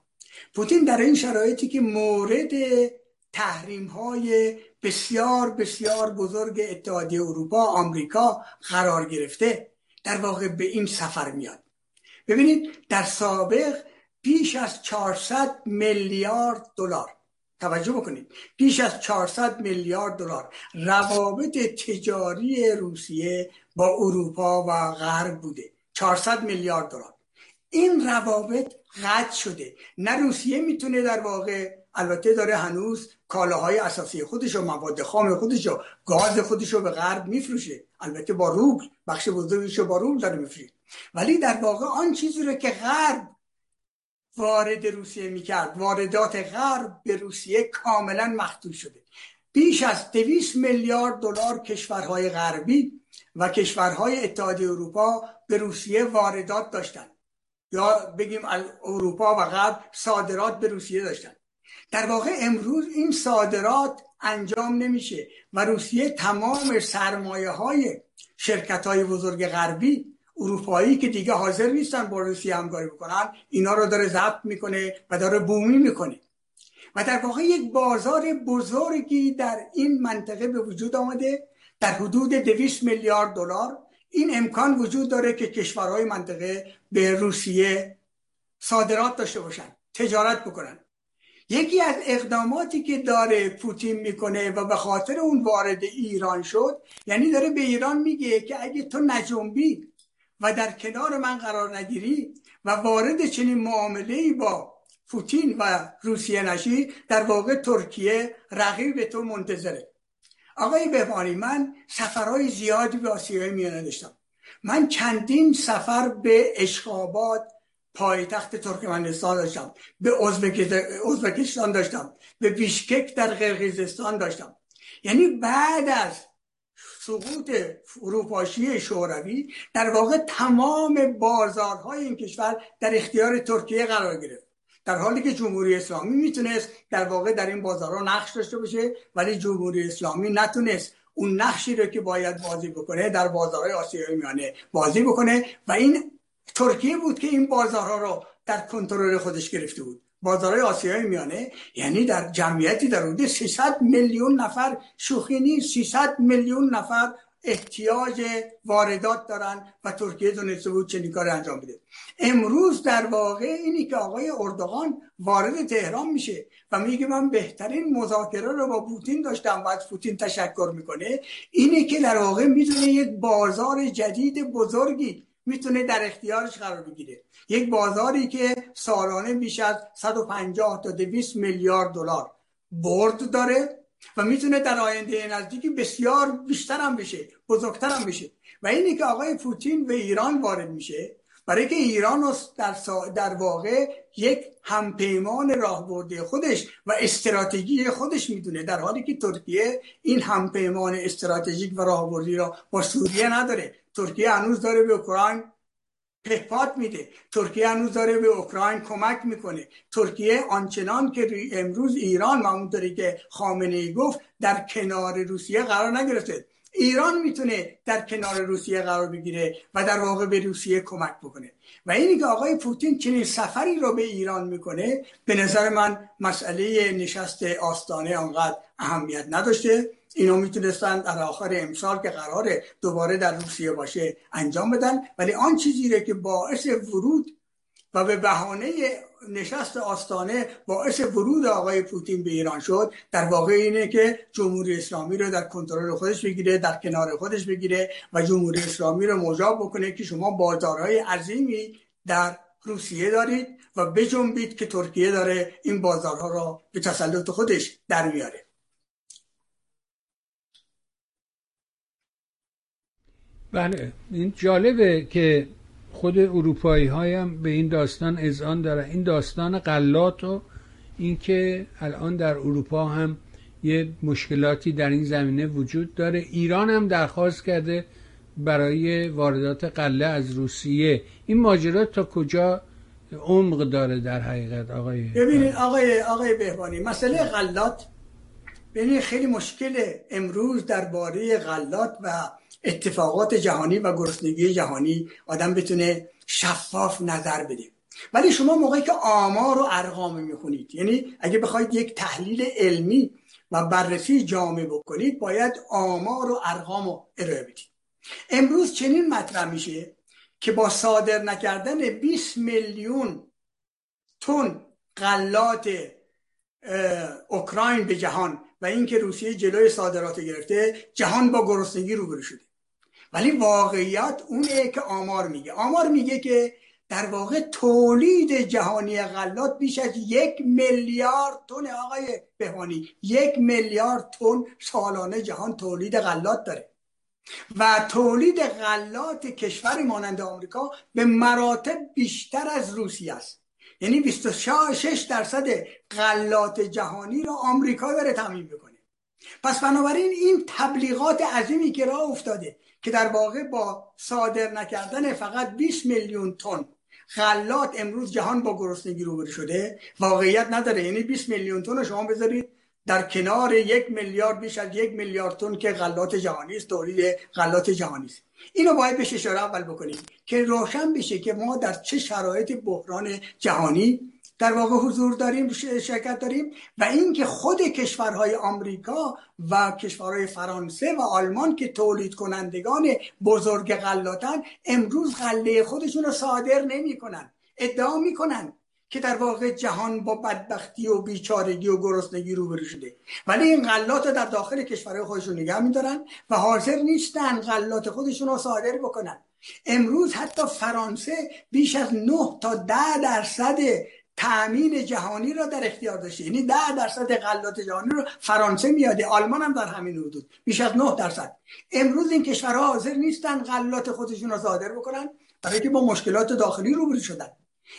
[SPEAKER 3] پوتین در این شرایطی که مورد تحریم های بسیار بسیار بزرگ اتحادیه اروپا آمریکا قرار گرفته در واقع به این سفر میاد. ببینید در سابق بیش از 400 میلیارد دلار توجه بکنید بیش از 400 میلیارد دلار روابط تجاری روسیه با اروپا و غرب بوده. 400 میلیارد دلار. این روابط قطع شده. نه روسیه می‌تونه در واقع البته داره هنوز کالاهای اساسی خودش و مواد خام خودش و گاز خودش رو به غرب میفروشه. البته با روبل بخش بزرگش رو با روبل داره میفروشه. ولی در واقع آن چیزی رو که غرب وارد روسیه می‌کرد واردات غرب به روسیه کاملا مخدوش شده. بیش از دویست میلیارد دلار کشورهای غربی و کشورهای اتحادیه اروپا به روسیه واردات داشتند یا بگیم اروپا و غرب صادرات به روسیه داشتن. در واقع امروز این صادرات انجام نمیشه و روسیه تمام سرمایه های شرکت های بزرگ غربی اروپایی که دیگه حاضر نیستن با روسیه همکاری بکنن اینا رو داره ضبط می‌کنه و داره بومی می‌کنه. و در واقع یک بازار بزرگی در این منطقه به وجود آمده در حدود 200 میلیارد دلار. این امکان وجود داره که کشورهای منطقه به روسیه صادرات داشته باشن تجارت بکنن. یکی از اقداماتی که داره پوتین می‌کنه و به خاطر اون وارد ایران شد یعنی داره به ایران میگه که اگه تو نجنبی و در کنار من قرار نگیری و وارد چنین معامله با پوتین و روسیه نشی در واقع ترکیه رقیب تو منتظره. آقای بهبانی من سفرهای زیادی به آسیای میانه داشتم. من چندین سفر به اشخابات پایتخت ترکمنستان داشتم. به ازبکستان داشتم. به بیشکک در قرقیزستان داشتم. یعنی بعد از سقوط فروپاشی شوروی در واقع تمام بازارهای این کشور در اختیار ترکیه قرار گرفت. در حالی که جمهوری اسلامی می‌تونست در واقع در این بازارها نقش داشته باشه ولی جمهوری اسلامی نتونست اون نقشی رو که باید بازی بکنه در بازارهای آسیای میانه بازی بکنه. و این ترکیه بود که این بازارها رو در کنترل خودش گرفته بود. بازارهای آسیای میانه یعنی در جمعیتی در حدود 300 میلیون نفر شوخی نیست 300 میلیون نفر احتیاج واردات دارن و ترکیه دونسته بود چنین کار انجام بده. امروز در واقع اینی که آقای اردوغان وارد تهران میشه و میگه من بهترین مذاکره رو با پوتین داشتم و از پوتین تشکر می‌کنه اینه که در واقع می‌تونه یک بازار جدید بزرگی می‌تونه در اختیارش قرار بگیره. یک بازاری که سالانه بیش از 150 تا 200 میلیارد دلار برد داره و می‌تونه در آینده نزدیکی بسیار بیشتر هم بشه بزرگتر هم بشه. و اینی که آقای پوتین به ایران وارد میشه برای که ایران در, در واقع یک همپیمان راهبردی خودش و استراتژی خودش می‌دونه در حالی که ترکیه این همپیمان استراتژیک و راهبردی را با سوریه نداره. ترکیه هنوز داره به اوکراین پهپاد میده. ترکیه هنوز داره به اوکراین کمک می‌کنه. ترکیه آنچنان که امروز ایران و اونطوری که خامنه ای گفت در کنار روسیه قرار نگرفته. ایران می‌تونه در کنار روسیه قرار بگیره و در واقع به روسیه کمک بکنه. و اینی که آقای پوتین چنین سفری رو به ایران می‌کنه به نظر من مسئله نشست آستانه آنقدر اهمیت نداشته. اینا می‌تونستن در آخر امسال که قراره دوباره در روسیه باشه انجام بدن. ولی آن چیزی که باعث ورود و به بهانه نشست آستانه باعث ورود آقای پوتین به ایران شد در واقع اینه که جمهوری اسلامی رو در کنترل خودش بگیره در کنار خودش بگیره و جمهوری اسلامی رو مجاب بکنه که شما بازارهای عظیمی در روسیه دارید و بجنبید که ترکیه داره این بازارها را به تسلط خودش در میاره.
[SPEAKER 2] بله. این جالبه که خود اروپایی هایم به این داستان اذعان داره این داستان قلات و اینکه الان در اروپا هم یه مشکلاتی در این زمینه وجود داره. ایران هم درخواست کرده برای واردات قله از روسیه. این ماجرا تا کجا عمق داره در حقیقت آقای؟
[SPEAKER 3] ببینید آقای آقای بهبانی مسئله غلات ببینید خیلی مشکل امروز درباره غلات و اتفاقات جهانی و گرسنگی جهانی آدم بتونه شفاف نظر بده. ولی شما موقعی که آمار و ارقام می‌خونید یعنی اگه بخواید یک تحلیل علمی و بررسی جامع بکنید باید آمار و ارقام رو ارائه بدید. امروز چنین مطرح میشه که با صادر نکردن 20 میلیون تن غلات اوکراین به جهان و اینکه روسیه جلوی صادرات گرفته جهان با گرسنگی روبرو شده. ولی واقعیت اونه که آمار میگه. آمار میگه که در واقع تولید جهانی غلات بیش از یک میلیارد تن آقای بهوانی یک میلیارد تن سالانه جهان تولید غلات داره. و تولید غلات کشوری مانند آمریکا به مراتب بیشتر از روسیه است. یعنی 26 درصد غلات جهانی رو آمریکا داره تامین می‌کنه. پس بنابراین این تبلیغات عظیمی که راه افتاده که در واقع با صادر نکردن فقط 20 میلیون تن غلات امروز جهان با گرسنگی روبرو شده واقعیت نداره. یعنی 20 میلیون تن شما بذارید در کنار یک میلیارد بیش از یک میلیارد تن که غلات جهانی است تولید غلات جهانی است. اینو باید بهش اشاره اول بکنیم که روشن بشه که ما در چه شرایط بحران جهانی در واقع حضور داریم شرکت داریم و اینکه خود کشورهای آمریکا و کشورهای فرانسه و آلمان که تولید کنندگان بزرگ غلاتن امروز غله خودشون رو صادر نمی‌کنن. ادعا می‌کنن که در واقع جهان با بدبختی و بیچارگی و گرسنگی روبرو شده. ولی این غلات در داخل کشورهای خودشون نگه میدارن و حاضر نیستن غلات خودشون رو صادر بکنن. امروز حتی فرانسه بیش از 9 تا 10 درصد تأمین جهانی را در اختیار داشته یعنی 10 درصد غلات جهانی رو فرانسه میاده آلمان هم در همین حدود. بیش از 9 درصد. امروز این کشورها حاضر نیستن غلات خودشون را صادر بکنن برای که با مشکلات داخلی روبرو شدن.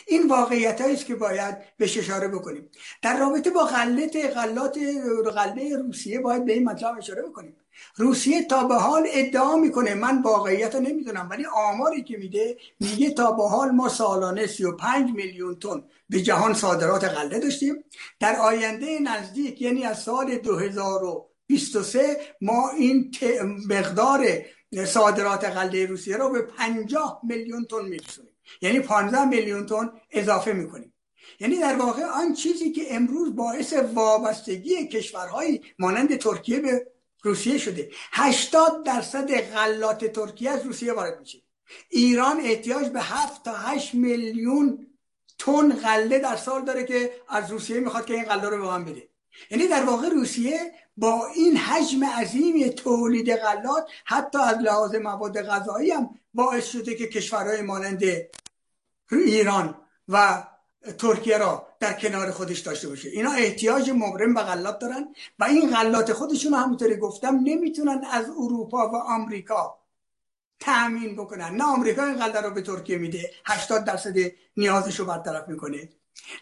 [SPEAKER 3] این واقعیت است که باید بهش اشاره بکنیم. در رابطه با غلط غلات غله روسیه باید به این مطلب اشاره بکنیم. روسیه تا به حال ادعا می‌کنه من واقعیت رو نمی‌دونم ولی آماری که میده میگه تا به حال ما سالانه 35 میلیون تن به جهان صادرات غله داشتیم. در آینده نزدیک یعنی از سال 2023 ما این مقدار صادرات غله روسیه رو به 50 میلیون تن میرسونیم. یعنی 15 میلیون تن اضافه می‌کنیم. یعنی در واقع آن چیزی که امروز باعث وابستگی کشورهایی مانند ترکیه به روسیه شده 80 درصد غلات ترکیه از روسیه وارد میشه. ایران احتیاج به 7 تا 8 میلیون تن غله در سال داره که از روسیه می‌خواد که این غله رو به من بده. یعنی در واقع روسیه با این حجم عظیم تولید غلات حتی از لحاظ مواد غذایی هم باعث شده که کشورهای مانند ایران و ترکیه را در کنار خودش داشته باشه. اینا احتیاج مبرم به غلات دارن و این غلات خودشون همونطوری گفتم نمی‌تونن از اروپا و آمریکا تأمین بکنن. نه آمریکا این غله رو به ترکیه میده 80 درصد نیازش رو برطرف می‌کنه.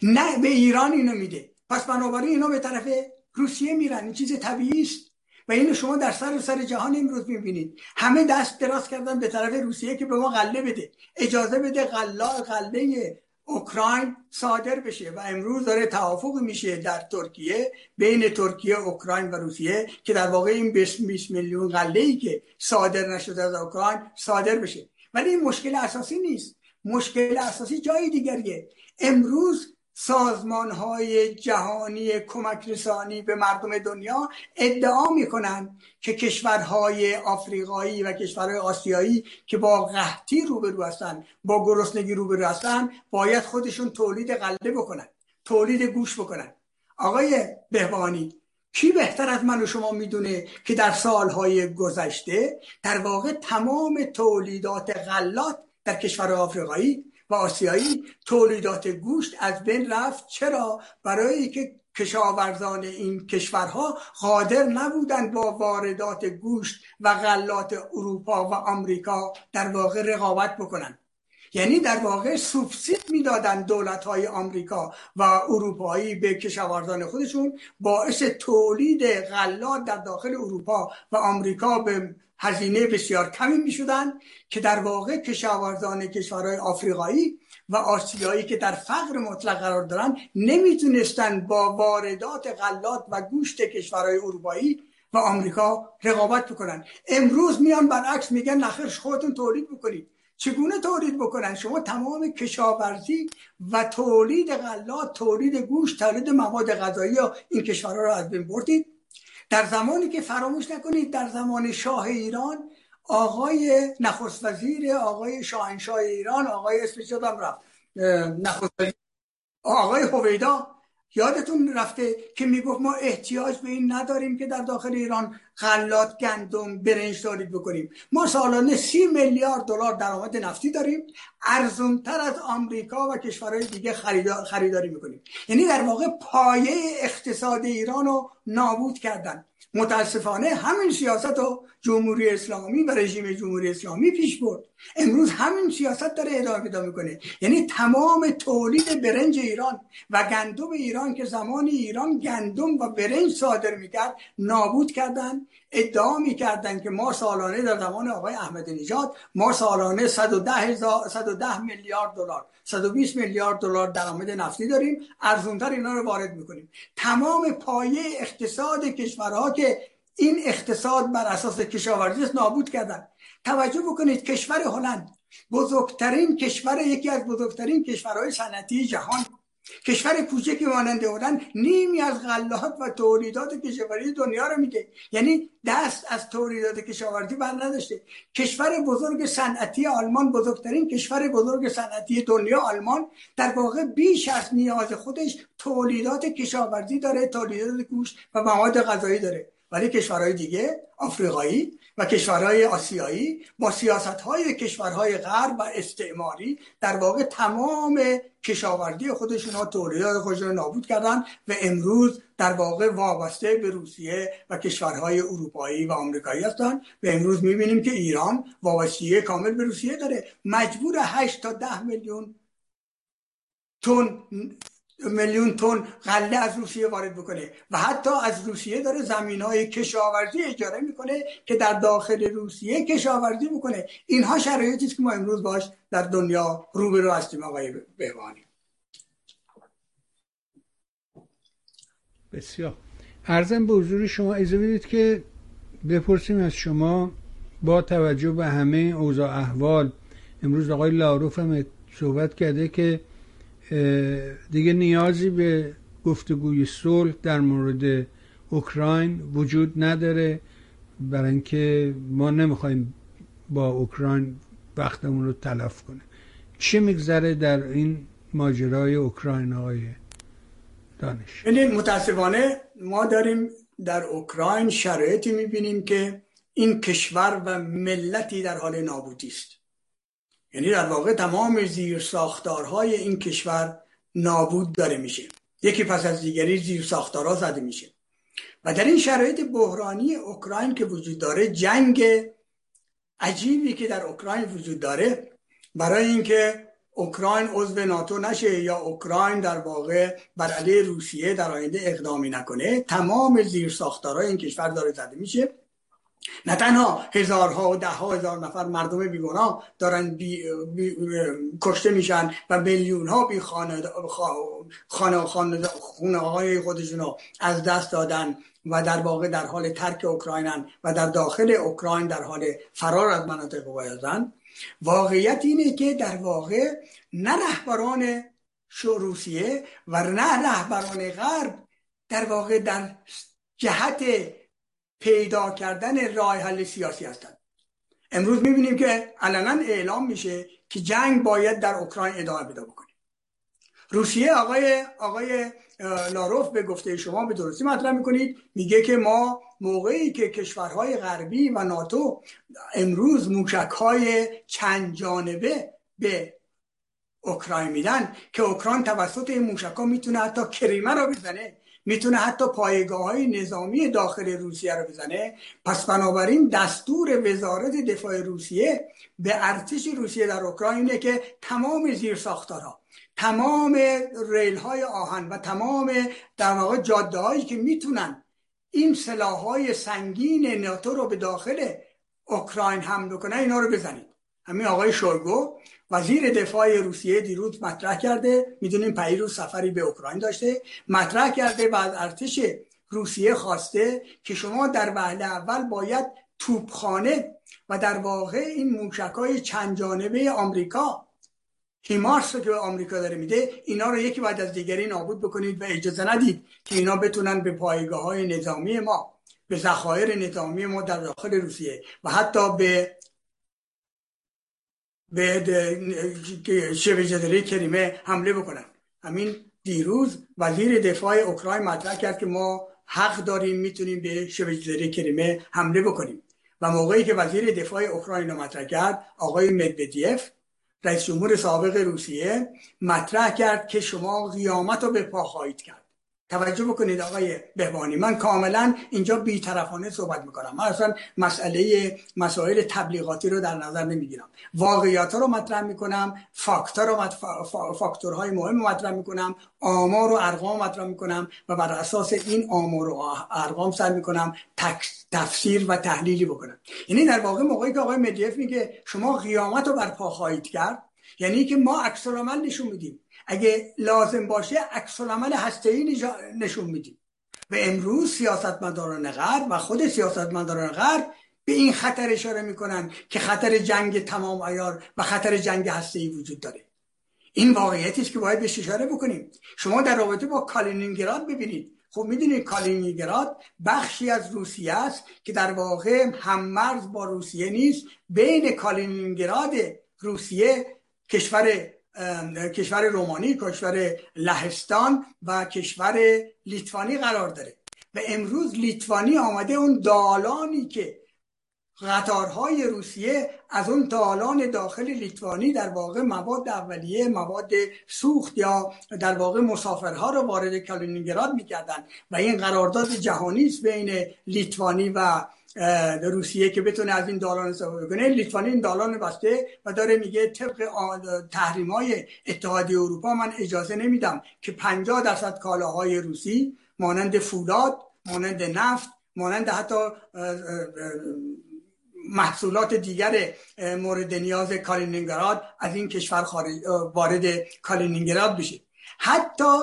[SPEAKER 3] نه به ایران اینو میده. پس بنابراین اینا به طرف روسیه میرن. این چیز طبیعی است. و اینو شما در سر سر جهان امروز می‌بینید. همه دست دراز کردن به طرف روسیه که به ما غله بده. اجازه بده غلا غله اوکراین صادر بشه و امروز داره توافق میشه در ترکیه بین ترکیه اوکراین و روسیه که در واقع این 20 میلیون غله ای که صادر نشده از اوکراین صادر بشه. ولی این مشکل اساسی نیست. مشکل اساسی جای دیگریه. امروز سازمان های جهانی کمک رسانی به مردم دنیا ادعا می‌کنن که کشورهای آفریقایی و کشورهای آسیایی که با قحطی روبرو هستن با گرسنگی روبرو هستن باید خودشون تولید غله بکنن تولید گوش بکنن. آقای بهبانی کی بهتر از من و شما می‌دونه که در سالهای گذشته در واقع تمام تولیدات غلات در کشور آفریقایی و آسیایی تولیدات گوشت از بین رفت. چرا؟ برای که کشاورزان این کشورها قادر نبودند با واردات گوشت و غلات اروپا و آمریکا در واقع رقابت بکنند. یعنی در واقع سوبسید می‌دادن دولت های آمریکا و اروپایی به کشاورزان خودشون باعث تولید غلات در داخل اروپا و آمریکا به هزینه بسیار کمی می که در واقع کشاورزان کشورهای آفریقایی و آسیایی که در فقر مطلق قرار دارن نمی‌تونستن با واردات غلات و گوشت کشورهای اروپایی و آمریکا رقابت بکنن. امروز میان برعکس میگن نخرش خودتون تولید بکنید. چگونه تولید بکنن؟ شما تمام کشاورزی و تولید غلات تولید گوشت تولید مواد غذایی این کشورها رو از بین بردید؟ در زمانی که فراموش نکنید در زمان شاه ایران آقای نخست وزیر آقای شاهنشاه ایران آقای اسمش رفت نخست آقای هویدا یادتون رفته که می‌گفت ما احتیاج به این نداریم که در داخل ایران غلات گندم برنج تولید بکنیم. ما سالانه سی میلیارد دلار درآمد نفتی داریم. ارزونتر از آمریکا و کشورهای دیگه خریداری می‌کنیم. یعنی در واقع پایه اقتصاد ایران رو نابود کردن. متاسفانه همین سیاست رو جمهوری اسلامی و رژیم جمهوری اسلامی پیش برد. امروز همین سیاست داره ادامه پیدا می‌کنه. یعنی تمام تولید برنج ایران و گندم ایران که زمانی ایران گندم و برنج صادر می‌کرد نابود کردن. ادعا می‌کردن که ما سالانه در زمان آقای احمد نژاد ما سالانه 110 110 میلیارد دلار 120 میلیارد دلار درآمد نفتی داریم ارزونتر اینا رو وارد می‌کنیم. تمام پایه اقتصاد کشورها که این اقتصاد بر اساس کشاورزی نابود کردن. توجه بکنید کشور هلند بزرگترین کشور یکی از بزرگترین کشورهای صنعتی جهان. کشور کوچکی مانند هلند نیمی از غلات و تولیدات کشاورزی دنیا رو میده. یعنی دست از تولیدات کشاورزی بر نداشته. کشور بزرگ صنعتی آلمان بزرگترین کشور بزرگ صنعتی دنیا آلمان در واقع بیش از نیاز خودش تولیدات کشاورزی داره تولیدات گوشت و مواد غذایی داره. ولی کشورهای دیگه آفریقایی و کشورهای آسیایی با سیاست های کشورهای غرب و استعماری در واقع تمام کشاورزی خودشون ها تولیدات خودشون نابود کردن و امروز در واقع وابسته به روسیه و کشورهای اروپایی و آمریکایی هستن و امروز می‌بینیم که ایران وابستگی کامل به روسیه داره. مجبور 8 تا 10 میلیون تن میلیون تن غله از روسیه وارد بکنه و حتی از روسیه داره زمین های کشاورزی اجاره می‌کنه که در داخل روسیه کشاورزی بکنه. اینها شرایطی که ما امروز باش در دنیا روبرو هستیم آقای بهوانی.
[SPEAKER 2] بسیار. ارزم به حضور شما اجازه بدید که بپرسیم از شما با توجه به همه اوضاع احوال. امروز آقای لاروف هم صحبت کرده که دیگه نیازی به گفتگوی صلح در مورد اوکراین وجود نداره. برای اینکه ما نمی‌خوایم با اوکراین وقتمون رو تلف کنه چه میگذره در این ماجرای اوکراین های دانش؟
[SPEAKER 3] ببینید متاسفانه ما داریم در اوکراین شرایطی می‌بینیم که این کشور و ملتی در حال نابودی است. یعنی در واقع تمام زیر ساختارهای این کشور نابود داره میشه. یکی پس از دیگری زیر ساختارها زده میشه. و در این شرایط بحرانی اوکراین که وجود داره جنگ عجیبی که در اوکراین وجود داره برای اینکه اوکراین عضو ناتو نشه یا اوکراین در واقع بر علیه روسیه در آینده اقدامی نکنه تمام زیر ساختارهای این کشور داره زده میشه. نه تنها هزارها و ده ها هزار نفر مردم بیگناه دارن بی, کشته میشن و میلیون ها بی خانه خانه, خانه, های خودشون از دست دادن و در واقع در حال ترک اوکراینن و در داخل اوکراین در حال فرار از مناطق بایدن واقعیت اینه که در واقع نه رهبران روسیه و نه رهبران غرب در واقع در جهت پیدا کردن راه حل سیاسی هستند. امروز می‌بینیم که علنا اعلام میشه که جنگ باید در اوکراین ادامه پیدا بکنه. روسیه آقای آقای لاروف به گفته شما به درستی مطرح می‌کنید. میگه که ما موقعی که کشورهای غربی و ناتو امروز موشک های چند جانبه به اوکراین میدن که اوکراین توسط این موشک ها می‌تونه حتی کریمه رو بزنه. می‌تونه حتی پایگاه های نظامی داخل روسیه رو بزنه. پس بنابراین دستور وزارت دفاع روسیه به ارتش روسیه در اوکراینه که تمام زیر ساختارها تمام ریل های آهن و تمام در واقع جاده هایی که می‌تونن این سلاح های سنگین ناتو رو به داخل اوکراین حمله کنه اینا رو بزنید همین آقای شورگو وزیر دفاع روسیه دیروز مطرح کرده می‌دونیم پیروز سفری به اوکراین داشته مطرح کرده و از ارتش روسیه خواسته که شما در وهله اول باید توپخانه و در واقع این موشک های چند جانبه آمریکا هیمارس که آمریکا داره میده اینا رو یکی بعد از دیگری نابود بکنید و اجازه ندید که اینا بتونن به پایگاه های نظامی ما به ذخایر نظامی ما در داخل روسیه و حتی به به شبه کریمه حمله بکنن همین دیروز وزیر دفاع اوکراین مطرح کرد که ما حق داریم می‌تونیم به شبه کریمه حمله بکنیم. و موقعی که وزیر دفاع اوکراین رو مطرح کرد آقای مدودیف رئیس جمهور سابق روسیه مطرح کرد که شما قیامت رو به پا خواهید کرد. توجه بکنید آقای بهبانی من کاملا اینجا بیطرفانه صحبت می‌کنم. من اصلا مسئله مسائل تبلیغاتی رو در نظر نمی‌گیرم. واقعیات رو مطرح می‌کنم فاکتور رو فاکتورهای مهم رو مطرح می‌کنم آمار و ارقام مطرح می‌کنم و بر اساس این آمار و ارقام سعی می‌کنم تفسیر و تحلیلی بکنم. یعنی در واقع موقعی که آقای مدیف میگه شما قیامت رو برپا خواهید کرد یعنی که ما عکس نشون میدیم. اگه لازم باشه عکس العمل هسته‌ای نشون میدیم. و امروز سیاستمداران غرب و خود سیاستمداران غرب به این خطر اشاره می‌کنن که خطر جنگ تمام عیار و خطر جنگ هسته‌ای وجود داره. این واقعیتی که باید بهش اشاره بکنیم. شما در رابطه با کالینینگراد ببینید. خب می‌دونید کالینینگراد بخشی از روسیه است که در واقع هم‌مرز با روسیه نیست. بین کالینینگراد روسیه کشور کشور رومانی کشور لهستان و کشور لیتوانی قرار داره. و امروز لیتوانی آمده اون دالانی که قطارهای روسیه از اون دالان داخل لیتوانی در واقع مواد اولیه مواد سوخت یا در واقع مسافرها رو وارد کالینینگراد می‌کردن. و این قرارداد جهانی است بین لیتوانی و روسیه که بتونه از این دالان استفاده کنه. لیتوانی این دالان بسته و داره میگه طبق تحریم های اتحادیه اروپا من اجازه نمیدم که 50 درصد کالاهای روسی مانند فولاد مانند نفت مانند حتی محصولات دیگر مورد نیاز کالینینگراد از این کشور وارد کالینینگراد بشه. حتی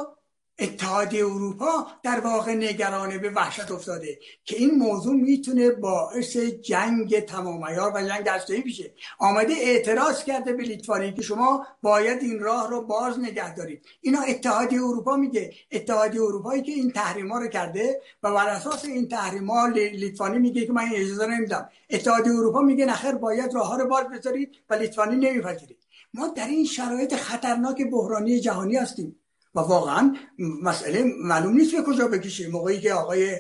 [SPEAKER 3] اتحادیه اروپا در واقع نگرانه به وحشت افتاده که این موضوع می‌تونه باعث جنگ تمام و جنگ هسته‌ای بشه. آمده اعتراض کرده به لیتوانی که شما باید این راه رو باز نگه دارید. اینا اتحادیه اروپا میگه. اتحادیه اروپایی که این تحریما رو کرده و بر اساس این تحریما لیتوانی میگه که من اجازه نمیدم. اتحادیه اروپا میگه نخیر باید راه ها رو باز بذارید و لیتوانی نمیپذیره ما در این شرایط خطرناک بحرانی جهانی هستیم. و واقعا مسئله معلوم نیست به کجا بکشه. موقعی که آقای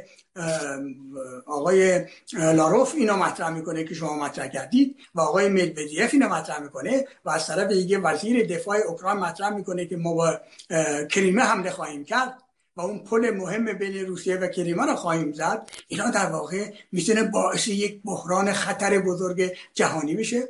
[SPEAKER 3] آقای لاروف اینو مطرح می‌کنه که شما مطرح کردید و آقای مدودیف اینو مطرح می‌کنه و از طرف دیگه وزیر دفاع اوکراین مطرح می‌کنه که ما با کریمه حمله خواهیم کرد و اون پل مهم بین روسیه و کریمه رو خواهیم زد. اینا در واقع می‌تونه باعث یک بحران خطر بزرگ جهانی بشه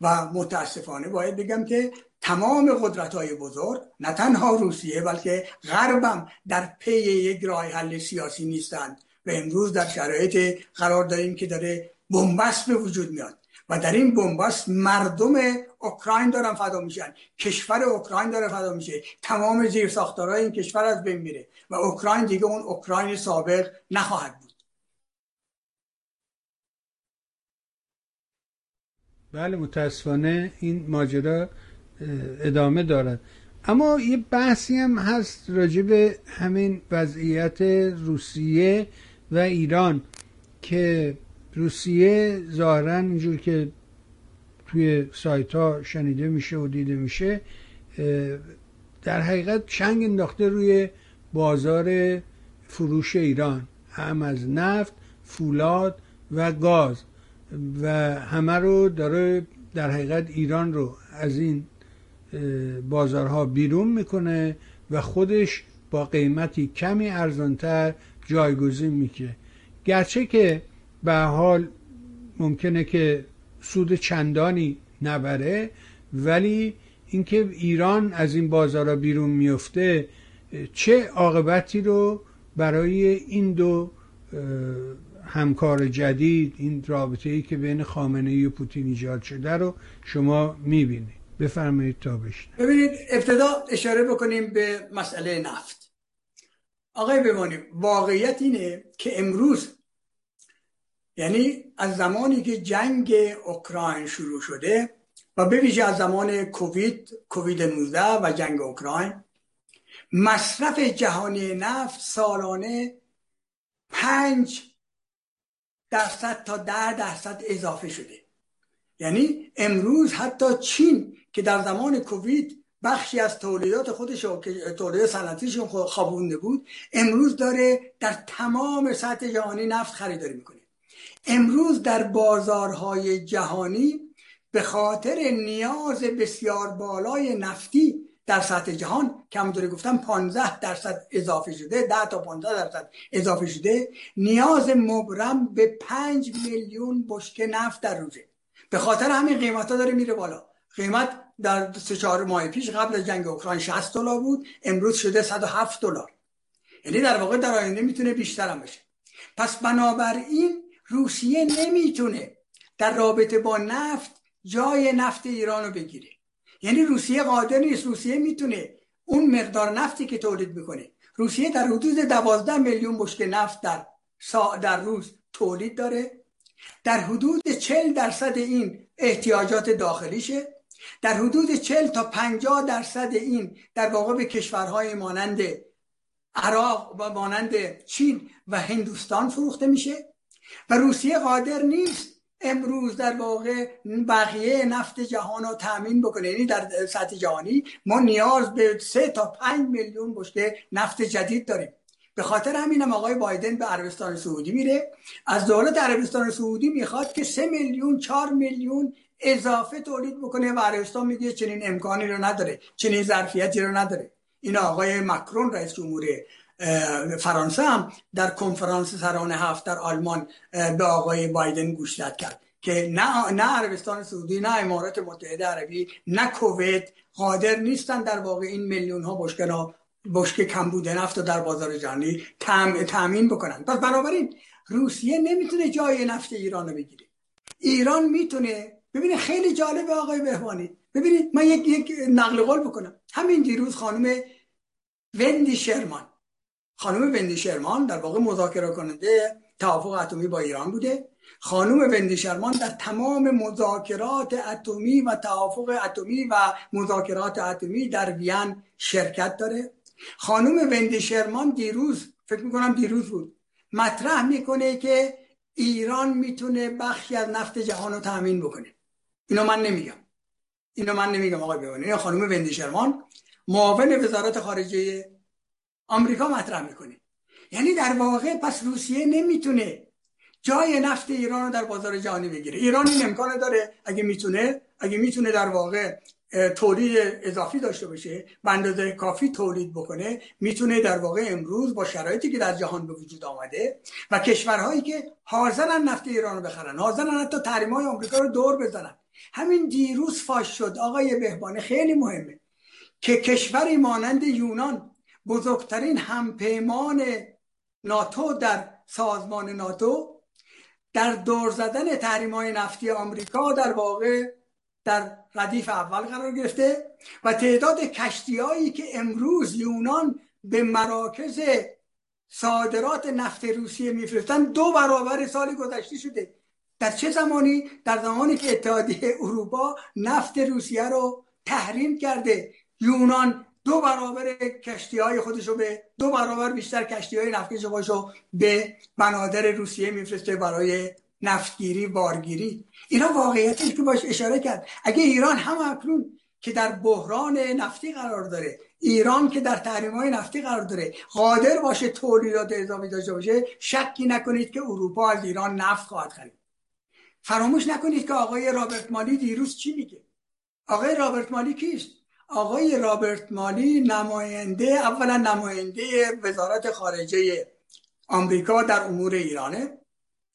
[SPEAKER 3] و متاسفانه باید بگم که تمام قدرت های بزرگ نه تنها روسیه بلکه غربم در پی یک راه حل سیاسی نیستند. و امروز در شرایط قرار داریم که داره بنبست به وجود میاد. و در این بنبست مردم اوکراین دارن فدا میشن. کشور اوکراین داره فدا میشه. تمام زیر ساختارهای این کشور از بین میره. و اوکراین دیگه اون اوکراین سابق نخواهد بود.
[SPEAKER 2] بله متاسفانه این ماجرا ادامه دارد. اما یه بحثی هم هست راجع به همین وضعیت روسیه و ایران که روسیه ظاهرا اینجور که توی سایت ها شنیده میشه و دیده میشه در حقیقت چنگ انداخته روی بازار فروش ایران هم از نفت فولاد و گاز. و همه رو داره در حقیقت ایران رو از این بازارها بیرون می‌کنه و خودش با قیمتی کمی ارزانتر جایگزین می‌کنه. گرچه که به حال ممکنه که سود چندانی نبره ولی اینکه ایران از این بازارها بیرون میفته چه عاقبتی رو برای این دو همکار جدید این رابطه ای که بین خامنه ای و پوتین ایجاد شده رو شما می‌بینید. بفرمایید تا
[SPEAKER 3] ببینید ابتدا اشاره بکنیم به مسئله نفت. آقای بمانیم واقعیت اینه که امروز یعنی از زمانی که جنگ اوکراین شروع شده و به از زمان کووید کووید 19 و جنگ اوکراین مصرف جهانی نفت سالانه پنج درصد تا ده درصد اضافه شده. یعنی امروز حتی چین که در زمان کووید بخشی از تولیدات خودش که تولید صنعتیش خوابونده بود امروز داره در تمام سطح جهانی نفت خریداری می‌کنه. امروز در بازارهای جهانی به خاطر نیاز بسیار بالای نفتی در سطح جهان که همونطوری گفتم 15 درصد اضافه شده 10 تا 15 درصد اضافه شده نیاز مبرم به 5 میلیون بشکه نفت در روزه. به خاطر همین قیمت ها داره میره بالا. قیمت در سه چهار ماه پیش قبل از جنگ اوکراین 60 دلار بود امروز شده 107 دلار. یعنی در واقع در آینده می‌تونه بیشتر هم بشه پس بنابراین روسیه نمی‌تونه در رابطه با نفت جای نفت ایران رو بگیره. یعنی روسیه قادر نیست. روسیه می‌تونه اون مقدار نفتی که تولید می‌کنه. روسیه در حدود 12 میلیون بشکه نفت در در روز تولید داره. در حدود 40 درصد این احتیاجات داخلیشه. در حدود 40 تا 50 درصد این در واقع به کشورهای مانند عراق و مانند چین و هندوستان فروخته میشه و روسیه قادر نیست امروز در واقع بقیه نفت جهان رو تامین بکنه. یعنی در سطح جهانی ما نیاز به سه تا پنج میلیون بشکه نفت جدید داریم. به خاطر همینم آقای بایدن به عربستان سعودی میره. از دولت عربستان سعودی می‌خواد که سه میلیون چهار میلیون اضافه تولید بکنه و عربستان میگه چنین امکانی رو نداره چنین ظرفیتی رو نداره. این آقای مکرون رئیس جمهور فرانسه هم در کنفرانس سران هفت در آلمان به آقای بایدن گوشزد کرد که نه نه عربستان سعودی نه امارات متحده عربی نه کویت قادر نیستن در واقع این میلیون ها بشکه بشکه کمبود نفت رو در بازار جهانی تامین بکنن. پس بنابراین روسیه نمی‌تونه جای نفت ایران رو بگیره. ایران می‌تونه ببینید خیلی جالبه آقای بهوانی. ببینید من یک یک نقل قول بکنم. همین دیروز خانم وندی شرمان. خانم وندی شرمان در واقع مذاکره کننده توافق اتمی با ایران بوده. خانم وندی شرمان در تمام مذاکرات اتمی و توافق اتمی و مذاکرات اتمی در وین شرکت داره. خانم وندی شرمان دیروز فکر می‌کنم دیروز بود. مطرح می‌کنه که ایران می‌تونه بخشی از نفت جهان رو تامین بکنه. اینو من نمیگم. اینو من نمیگم آقای بیوانی خانم وندی شرمان معاون وزارت خارجه آمریکا مطرح می‌کنه. یعنی در واقع پس روسیه نمی‌تونه جای نفت ایران رو در بازار جهانی بگیره. ایران این امکان داره اگه می‌تونه اگه می‌تونه در واقع تولید اضافی داشته باشه به اندازه کافی تولید بکنه می‌تونه در واقع امروز با شرایطی که در جهان به وجود آمده و کشورهایی که حاضرن نفت ایران رو بخرن حاضرن حتی تحریم های آمریکا رو دور بزنن همین دیروز فاش شد. آقای بهبانه خیلی مهمه که کشوری مانند یونان بزرگترین همپیمان ناتو در سازمان ناتو در دور زدن تحریم های نفتی آمریکا در واقع در ردیف اول قرار گرفته و تعداد کشتی هایی که امروز یونان به مراکز صادرات نفت روسیه میفرستن دو برابر سال گذشته شده. در چه زمانی؟ در زمانی که اتحادیه اروپا نفت روسیه رو تحریم کرده. یونان دو برابر کشتی های خودش رو به دو برابر بیشتر کشتی های خودش رو به بنادر روسیه میفرسته برای نفتگیری بارگیری اینا واقعیتش که باش اشاره کرد. اگه ایران هم اکنون که در بحران نفتی قرار داره ایران که در تحریم های نفتی قرار داره قادر باشه تولیدات اضافی داشته باشه شکی نکنید که اروپا از ایران نفت خواهد خرید. فراموش نکنید که آقای رابرت مالی دیروز چی میگه؟ آقای رابرت مالی کیست؟ آقای رابرت مالی نماینده اولا نماینده وزارت خارجه آمریکا در امور ایرانه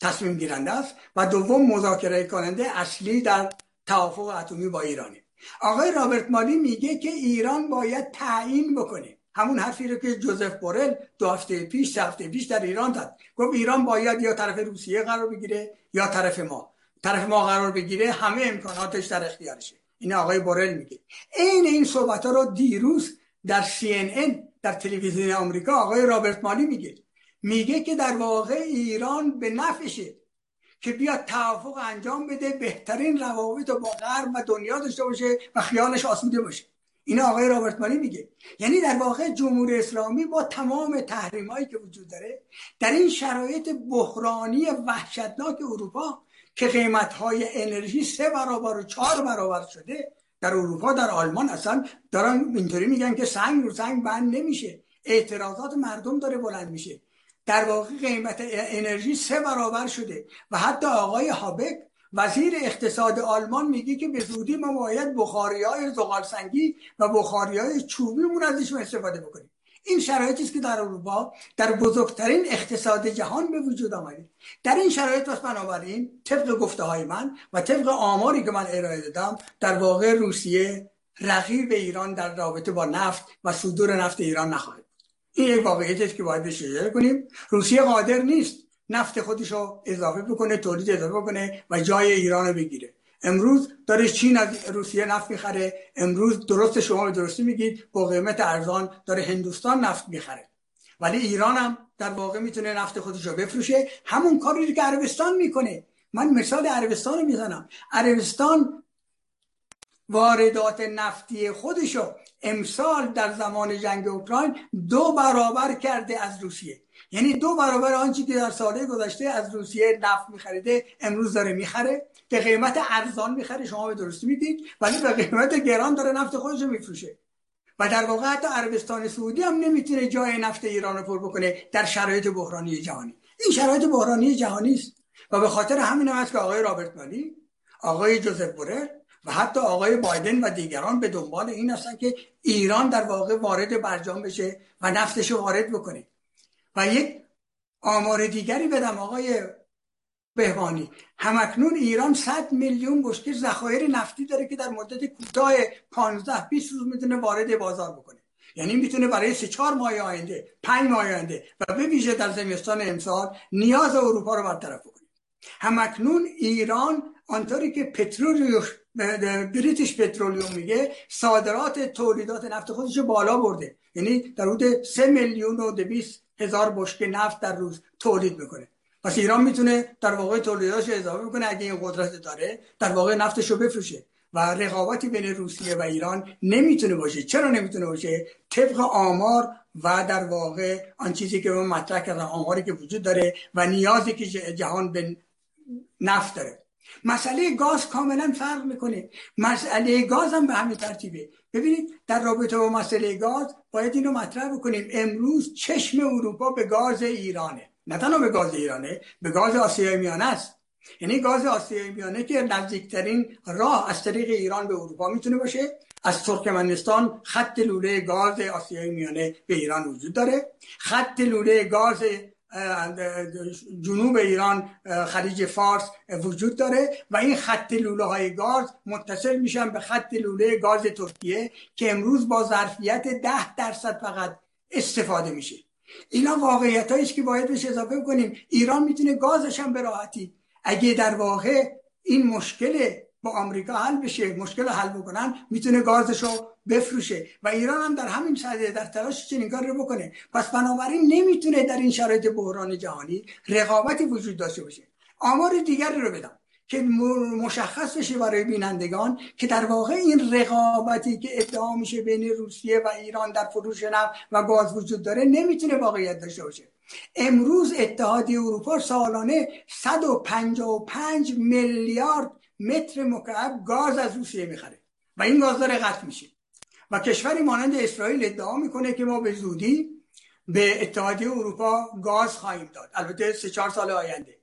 [SPEAKER 3] تصمیم گیرنده است. و دوم مذاکره کننده اصلی در توافق اتمی با ایرانه. آقای رابرت مالی میگه که ایران باید تعیین بکنه. همون حرفی رو که جوزف بورل دو هفته پیش سه هفته پیش در ایران داد گفت ایران باید یا طرف روسیه قرار بگیره یا طرف ما. طرف ما قرار بگیره همه امکاناتش در اختیارشه. این آقای بورل میگه. این این صحبت ها رو دیروز در CNN در تلویزیون آمریکا آقای رابرت مالی میگه. میگه که در واقع ایران به نفعشه که بیاد توافق انجام بده بهترین روابط با غرب و دنیا داشته باشه و خیالش آسوده باشه. این آقای رابرت مانی میگه. یعنی در واقع جمهوری اسلامی با تمام تحریم هایی که وجود داره در این شرایط بحرانی وحشتناک اروپا که قیمت های انرژی سه برابر و چهار برابر شده. در اروپا در آلمان اصلا دارن اینطوری میگن که سنگ رو سنگ بند نمیشه. اعتراضات مردم داره بلند میشه. در واقع قیمت انرژی سه برابر شده. و حتی آقای هابک وزیر اقتصاد آلمان میگه که به زودی ما باید بخاری های زغال سنگی و بخاری های چوبیمون ازشون استفاده بکنیم. این شرایطی است که در اروپا در بزرگترین اقتصاد جهان به وجود آمده. در این شرایط پس بنابراین طبق گفته های من و طبق آماری که من ارائه دادم در واقع روسیه رقیب ایران در رابطه با نفت و صدور نفت ایران نخواهد این یک واقعیتی است که باید بهش کنیم. روسیه قادر نیست نفت خودش رو اضافه بکنه تولید اضافه بکنه و جای ایران رو بگیره. امروز داره چین از روسیه نفت می‌خره؟ امروز درست شما به درستی میگید با قیمت ارزان داره هندوستان نفت می‌خره. ولی ایران هم در واقع می‌تونه نفت خودش رو بفروشه. همون کاری که عربستان می‌کنه. من مثال عربستان رو می‌زنم. عربستان واردات نفتی خودشو امسال در زمان جنگ اوکراین دو برابر کرده از روسیه. یعنی دو برابر آنچه که در ساله گذشته از روسیه نفت میخریده امروز داره می‌خره. به قیمت ارزان می‌خره شما به درستی می‌دید ولی به قیمت گران داره نفت خودش رو میفروشه. و در واقع حتی عربستان سعودی هم نمی‌تونه جای نفت ایران رو پر بکنه در شرایط بحرانی جهانی. این شرایط بحرانی جهانی است. و به خاطر همین هم که آقای رابرت مالی آقای جوزف بورر و حتی آقای بایدن و دیگران به دنبال این هستن که ایران در واقع وارد برجام بشه و نفتش رو وارد بکنه. و یک آمار دیگری بدم آقای بهوانی. همکنون ایران 100 میلیون بشکه ذخایر نفتی داره که در مدت کوتاه 15 20 روز می‌تونه وارد بازار بکنه. یعنی می‌تونه برای سه چهار ماه آینده پنج ماه آینده و به ویژه در زمستان امسال نیاز اروپا رو برطرف بکنه. همکنون ایران آنطوری که پترول بریتیش پترولیوم میگه صادرات تولیدات نفت خودش بالا برده. یعنی در حدود 3 میلیون و 200 هزار بشکه نفت در روز تولید می‌کنه. پس ایران می‌تونه در واقع تولیداتش اضافه بکنه اگه این قدرت داره در واقع نفتش رو بفروشه. و رقابتی بین روسیه و ایران نمی‌تونه باشه. چرا نمی‌تونه باشه؟ طبق آمار و در واقع آن چیزی که من مطرح کردم آماری که وجود داره و نیازی که جهان به نفت داره. مسئله گاز کاملا فرق می‌کنه. مسئله گاز هم به همین ترتیبه. ببینید در رابطه با مسئله گاز باید اینو مطرح بکنیم. امروز چشم اروپا به گاز ایرانه. نه تنها به گاز ایرانه به گاز آسیای میانه است. یعنی گاز آسیای میانه که نزدیکترین راه از طریق ایران به اروپا می‌تونه باشه. از ترکمنستان خط لوله گاز آسیای میانه به ایران وجود داره. خط لوله گاز جنوب ایران خلیج فارس وجود داره و این خط لوله های گاز متصل میشن به خط لوله گاز ترکیه که امروز با ظرفیت ده درصد فقط استفاده میشه. اینا واقعیت است که باید بهش اضافه کنیم. ایران می‌تونه گازش هم به راحتی. اگه در واقع این مشکل با آمریکا حل بشه مشکل حل بکنن می‌تونه گازش رو بفروشه. و ایران هم در همین صدده در تلاش چنین کار رو بکنه. پس بنابراین نمی‌تونه در این شرایط بحران جهانی رقابتی وجود داشته باشه. آمار دیگری رو بدم که مشخص بشه برای بینندگان که در واقع این رقابتی که ادعا میشه بین روسیه و ایران در فروش نفت و گاز وجود داره نمی‌تونه واقعیت داشته باشه. امروز اتحادیه اروپا سالانه 155 میلیارد متر مکعب گاز از روسیه می‌خره و این گاز داره قطع میشه. و کشوری مانند اسرائیل ادعا می‌کنه که ما به زودی به اتحادیه اروپا گاز خواهیم داد. البته سه چهار سال آینده.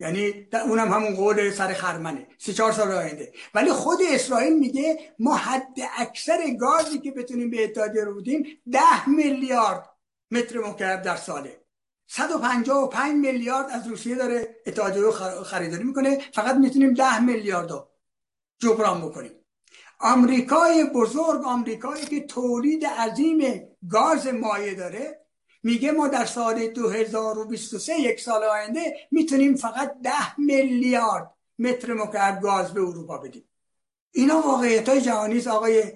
[SPEAKER 3] یعنی اونم همون قول سر خرمنه. سه چهار سال آینده. ولی خود اسرائیل میگه ما حد اکثر گازی که بتونیم به اتحادیه رو بدیم ده میلیارد متر مکعب در ساله. 155 میلیارد از روسیه داره اتحادیه خریداری می‌کنه. فقط می‌تونیم 10 میلیارد رو جبران بکنیم. آمریکای بزرگ آمریکایی که تولید عظیم گاز مایع داره میگه ما در سال 2023 یک سال آینده می‌تونیم فقط 10 میلیارد متر مکعب گاز به اروپا بدیم. اینا واقعیت های جهانی آقای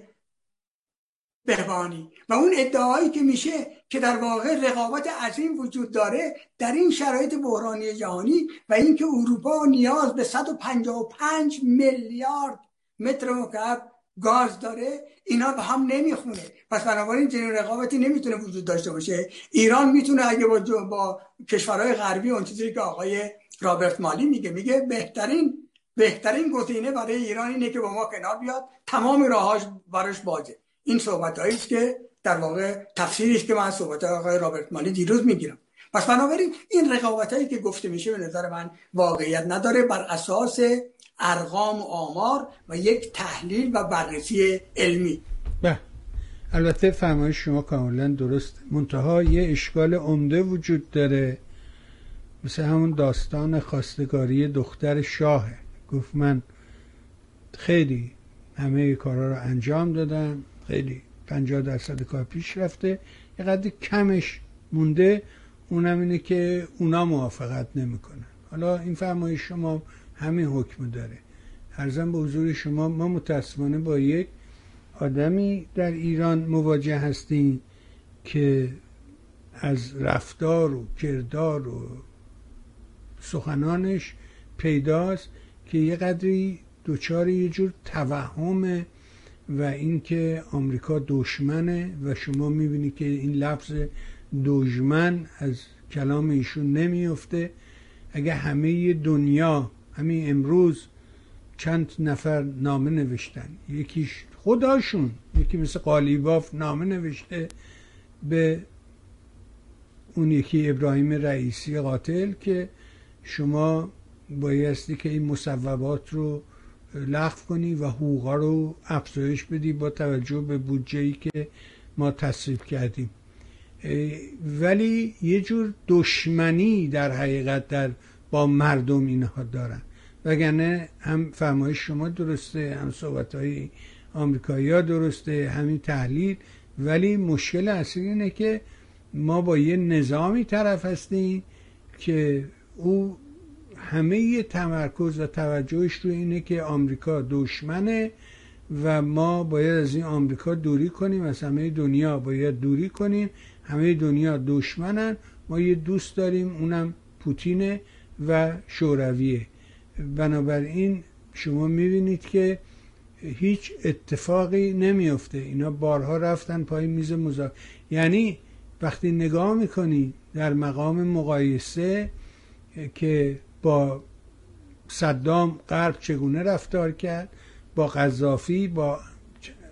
[SPEAKER 3] بهبانی و اون ادعایی که میشه که در واقع رقابت عظیم وجود داره در این شرایط بحرانی جهانی و اینکه اروپا نیاز به 155 میلیارد متر مکعب گاز داره اینا به هم نمی‌خونه. پس بنابراین چنین رقابتی نمی‌تونه وجود داشته باشه. ایران می‌تونه اگه با, با کشورهای غربی اون چیزی که آقای رابرت مالی میگه میگه بهترین بهترین گزینه برای ایران اینه که با ما کنار بیاد. تمام راهاش براش بازه این صحبت است که در واقع تفسیری که من صحبت آقای رابرت مالی دیروز می‌گیرم. پس بنابراین این رقابت هایی که گفته میشه به نظر من واقعیت نداره. بر اساس ارقام و آمار و یک تحلیل و بررسی علمی.
[SPEAKER 2] به البته فرمایش شما کاملا درست. منتها یه اشکال عمده وجود داره. مثل همون داستان خواستگاری دختر شاهه. گفت من خیلی همه کارها رو انجام دادم. خیلی پنجاه درصد کار پیش رفته. یه قدر کمش مونده. اونم اینه که اونا موافقت نمی‌کنن. حالا این فرمایش شما همین حکم داره. ارزم به حضور شما ما متاسفانه با یک آدمی در ایران مواجه هستیم که از رفتار و کردار و سخنانش پیداست که یه قدری دوچار یه جور توهمه و اینکه آمریکا دشمنه و شما می‌بینی که این لفظ دشمن از کلام ایشون نمیفته اگه همه دنیا همین امروز چند نفر نامه نوشتن؟ یکیش خداشون یکی مثل قالیباف نامه نوشته به اون یکی ابراهیم رئیسی قاتل که شما بایستی که این مصوبات رو لغو کنی و حقوقا رو افزایش بدی با توجه به بودجه ای که ما تصریف کردیم. ولی یه جور دشمنی در حقیقت در با مردم اینها دارن. وگرنه هم فرمایش شما درسته هم صحبت های آمریکایی ها درسته همین تحلیل. ولی مشکل اصلی اینه که ما با یه نظامی طرف هستیم که او همه تمرکز و توجهش رو اینه که آمریکا دشمنه و ما باید از این آمریکا دوری کنیم از همه دنیا باید دوری کنیم. همه دنیا دشمنن. ما یه دوست داریم اونم پوتینه و شورویه. بنابراین شما می‌بینید که هیچ اتفاقی نمیافته. اینا بارها رفتن پای میز مذاکره. یعنی وقتی نگاه می‌کنی در مقام مقایسه که با صدام غرب چگونه رفتار کرد؟ با قذافی با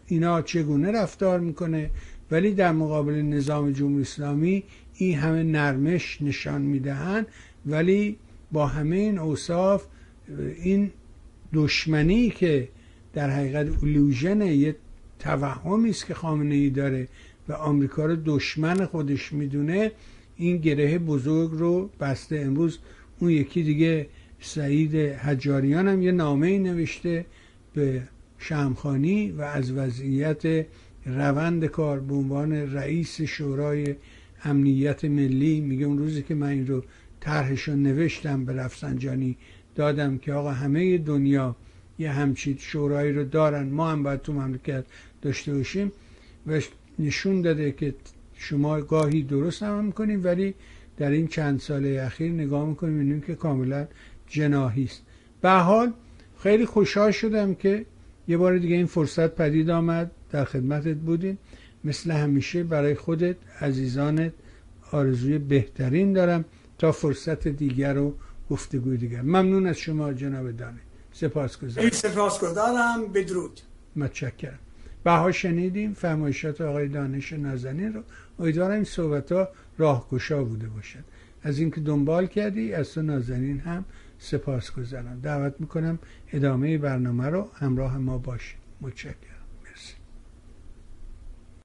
[SPEAKER 2] اینا چگونه رفتار می‌کنه؟ ولی در مقابل نظام جمهوری اسلامی این همه نرمش نشان می‌دهند. ولی با همه این اوصاف این دشمنی که در حقیقت اولوژن یه توهمی است که خامنه ای داره و آمریکا رو دشمن خودش می‌دونه این گره بزرگ رو بسته. امروز اون یکی دیگه سعید حجاریان هم یه نامه ای نوشته به شمخانی و از وضعیت روند کار به عنوان رئیس شورای امنیت ملی. میگه اون روزی که من این رو طرحش نوشتم به رفسنجانی دادم که آقا همه دنیا یه همچین شورایی رو دارن. ما هم باید تو مملکت داشته باشیم. و نشون داده که شما گاهی درست هم ولی در این چند ساله اخیر نگاه می‌کنیم می‌بینیم که کاملا جناهی است. به حال خیلی خوشحال شدم که یه بار دیگه این فرصت پدید آمد. در خدمتت بودیم. مثل همیشه برای خودت عزیزانت آرزوی بهترین دارم تا فرصت دیگر رو گفتگوی دیگر. ممنون از شما جناب دانه. سپاس گذارم
[SPEAKER 3] سپاس گذارم بدرود.
[SPEAKER 2] متشکرم. بها شنیدیم فرمایشات آقای دانش نازنین رو. امیدوارم این صحبت ها راهگشا بوده باشد. از اینکه دنبال کردی از تو نازنین هم سپاس گذارم دعوت می‌کنم ادامه برنامه رو همراه ما باشید. متشکرم.